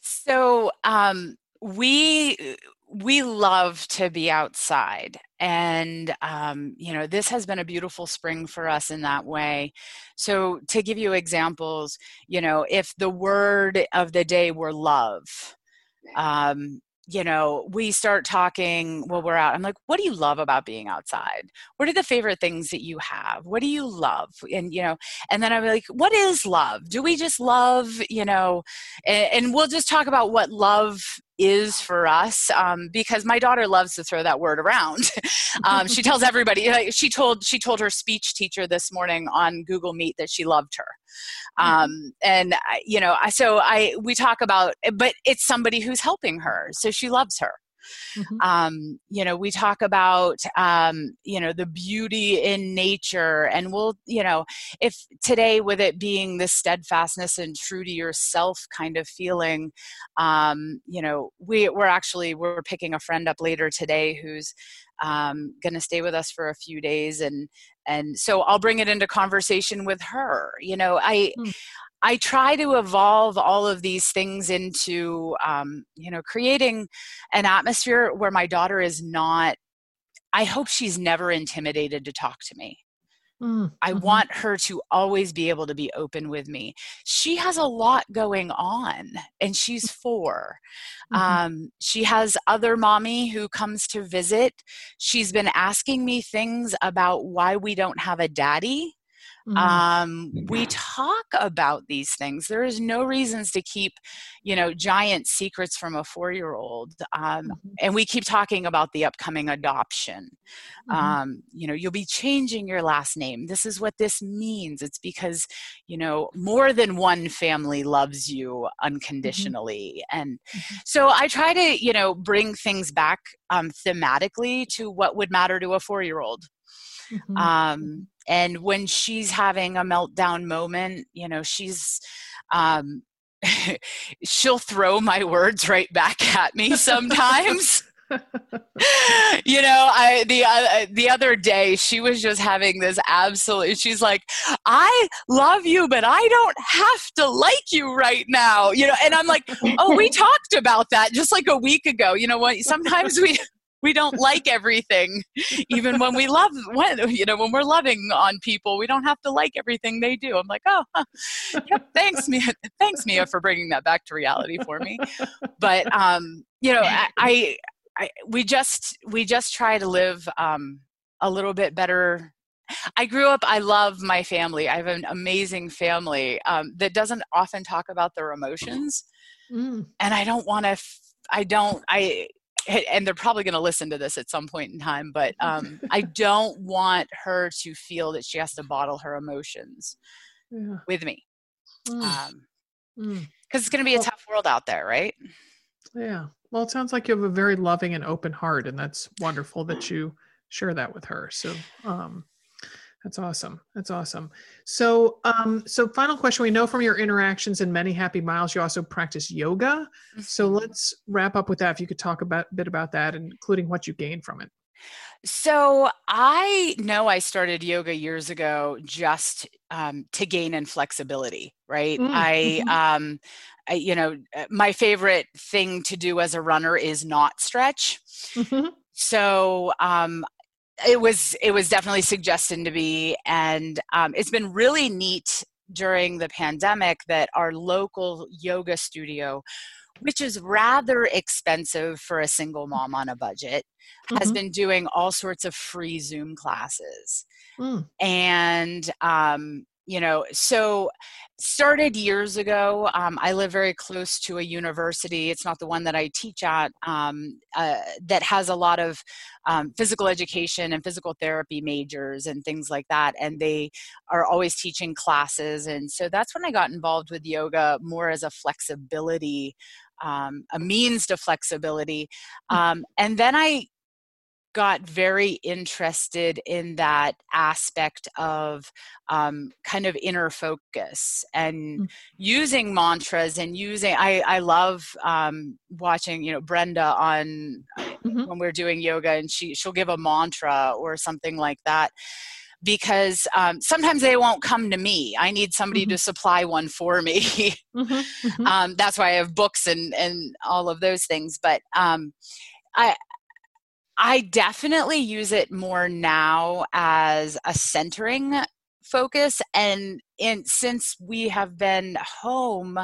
So, um, we we love to be outside and um, you know this has been a beautiful spring for us in that way so to give you examples you know if the word of the day were love um, you know, we start talking while we're out. I'm like, what do you love about being outside? What are the favorite things that you have? What do you love? And, you know, and then I'm like, what is love? Do we just love, you know, and, and we'll just talk about what love is for us um, because my daughter loves to throw that word around. Um, she tells everybody she told she told her speech teacher this morning on google meet that she loved her. Mm-hmm. um, and you know so i we talk about but it's somebody who's helping her so she loves her Mm-hmm. Um, you know, we talk about, um, you know, the beauty in nature. And we'll, you know, if today, with it being this steadfastness and true to yourself kind of feeling, um, you know, we, we're actually, we're picking a friend up later today who's um, going to stay with us for a few days and and so i'll bring it into conversation with her you know i mm. I try to evolve all of these things into, um, you know, creating an atmosphere where my daughter is not. I hope she's never intimidated to talk to me. Mm, I mm-hmm. want her to always be able to be open with me. She has a lot going on, and she's 4 mm-hmm. um, she has other mommy who comes to visit. She's been asking me things about why we don't have a daddy Mm-hmm. Um, we talk about these things. There is no reasons to keep, you know, giant secrets from a four-year-old. Um, mm-hmm. And we keep talking about the upcoming adoption. Mm-hmm. Um, you know, you'll be changing your last name. This is what this means. It's because, you know, more than one family loves you mm-hmm. unconditionally. And mm-hmm. so I try to, you know, bring things back um, thematically to what would matter to a four-year-old. Mm-hmm. Um, and when she's having a meltdown moment, you know, she's um, she'll throw my words right back at me sometimes. you know, I the uh, the other day she was just having this absolute. She's like, "I love you, but I don't have to like you right now." You know, and I'm like, "Oh, we talked about that just like a week ago." You know what? Sometimes we we don't like everything even when we love when you know when we're loving on people we don't have to like everything they do i'm like oh huh. yep, thanks mia thanks mia for bringing that back to reality for me but um you know I, I, I we just we just try to live um a little bit better I grew up, I love my family. I have an amazing family um, that doesn't often talk about their emotions. Mm. And I don't want to, I don't, I, and they're probably going to listen to this at some point in time but um, i don't want her to feel that she has to bottle her emotions yeah. with me because mm. um, mm. it's going to be a tough world out there right yeah well it sounds like you have a very loving and open heart and that's wonderful that you share that with her so um, that's awesome. That's awesome. So, um, so final question. We know from your interactions and many happy miles, you also practice yoga. So mm-hmm. let's wrap up with that. If you could talk about a bit about that, including what you gained from it. So I know I started yoga years ago just um, to gain in flexibility, right? Mm-hmm. I, um, I, you know, my favorite thing to do as a runner is not stretch. Mm-hmm. So um, it was it was definitely suggested to be and um, it's been really neat during the pandemic that our local yoga studio which is rather expensive for a single mom on a budget mm-hmm. has been doing all sorts of free zoom classes mm. and um, you know so started years ago um, i live very close to a university it's not the one that i teach at um, uh, that has a lot of um, physical education and physical therapy majors and things like that and they are always teaching classes and so that's when i got involved with yoga more as a flexibility um, a means to flexibility mm. um, and then i got very interested in that aspect of um, kind of inner focus and mm. using mantras and using i, I love um, watching you know brenda on mm-hmm. when we're doing yoga and she she'll give a mantra or something like that because um, sometimes they won't come to me. I need somebody mm-hmm. to supply one for me. mm-hmm. Mm-hmm. Um, that's why I have books and and all of those things. But um, I I definitely use it more now as a centering focus and in since we have been home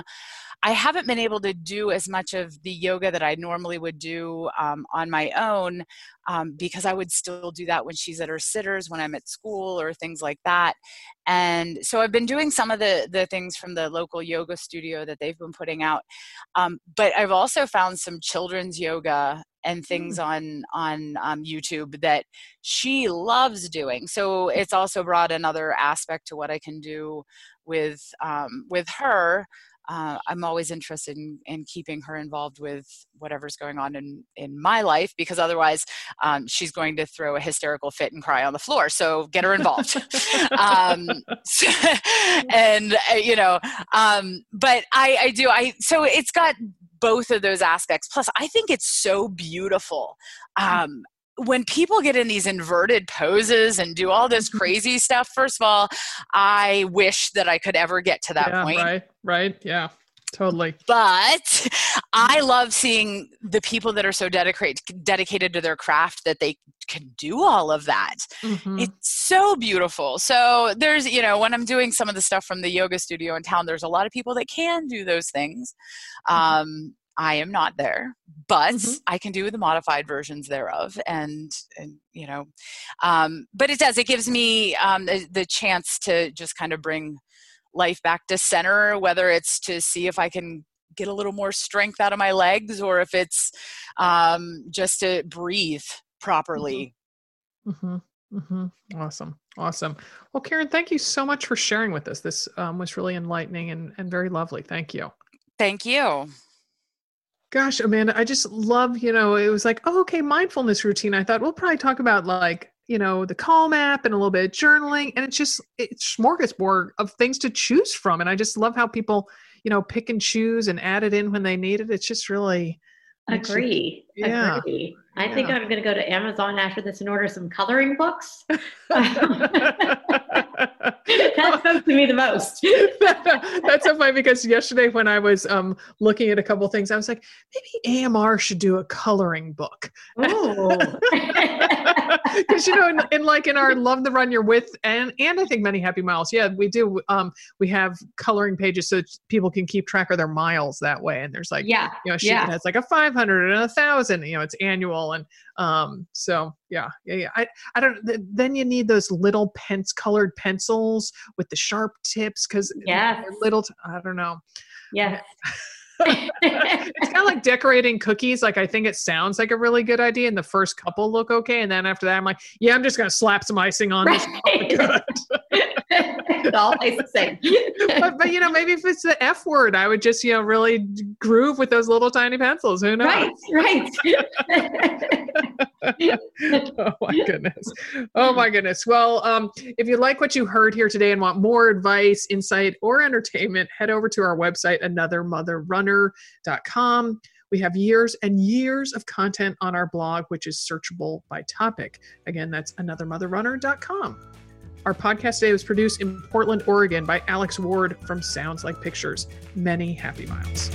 i haven't been able to do as much of the yoga that i normally would do um, on my own um, because i would still do that when she's at her sitters when i'm at school or things like that. And so i've been doing some of the the things from the local yoga studio that they've been putting out. Um, but i've also found some children's yoga and things mm. on on um, YouTube that she loves doing. So it's also brought another aspect to what I can do with um, with her. Uh, I'm always interested in, in, keeping her involved with whatever's going on in, in my life because otherwise um, she's going to throw a hysterical fit and cry on the floor. So get her involved. um, and, uh, you know, um, but I, I do, I, so it's got both of those aspects. Plus, I think it's so beautiful. Mm. Um, when people get in these inverted poses and do all this crazy stuff, first of all, I wish that I could ever get to that yeah, point. Right, right, yeah, totally. But I love seeing the people that are so dedicated dedicated to their craft that they can do all of that. Mm-hmm. It's so beautiful. So there's, you know, when I'm doing some of the stuff from the yoga studio in town, there's a lot of people that can do those things. Mm-hmm. Um, I am not there, but mm-hmm. I can do the modified versions thereof, and, and you know, um, but it does. It gives me um, the, the chance to just kind of bring life back to center, whether it's to see if I can get a little more strength out of my legs, or if it's um, just to breathe properly. Mm-hmm. Mm-hmm. Awesome. Awesome. Well, Karen, thank you so much for sharing with us. This um, was really enlightening and, and very lovely. Thank you. Thank you. Gosh, Amanda, I just love, you know, it was like, oh, okay, mindfulness routine. I thought we'll probably talk about like, you know, the Calm app and a little bit of journaling. And it's just, it's smorgasbord of things to choose from. And I just love how people, you know, pick and choose and add it in when they need it. It's just really, Agree. Yeah. Agree. I think I'm going to go to Amazon after this and order some coloring books. that spoke to me the most. That's so funny because yesterday when I was um, looking at a couple things, I was like, maybe AMR should do a coloring book. Ooh. Because you know, in, in like in our Love the Run You're With and and I think many Happy Miles, yeah, we do. Um, we have coloring pages so people can keep track of their miles that way. And there's like yeah. you know, she Yeah. has like a 500 and a thousand, you know, it's annual. And um, so yeah, yeah, yeah. I, I don't, th- then you need those little pens colored pencils with the sharp tips. Cause yeah, little, t- I don't know. Yes. It's kind of like decorating cookies. Like I think it sounds like a really good idea. And the first couple look okay. And then after that, I'm like, yeah, I'm just going to slap some icing on this. Oh right. it all tastes the same. but, but you know, maybe if it's the F word, I would just, you know, really groove with those little tiny pencils. Who knows? right, right. oh my goodness oh my goodness well um, if you like what you heard here today and want more advice insight or entertainment head over to our website anothermotherrunner.com we have years and years of content on our blog which is searchable by topic again that's anothermotherrunner.com our podcast today was produced in portland oregon by alex ward from sounds like pictures. Many happy miles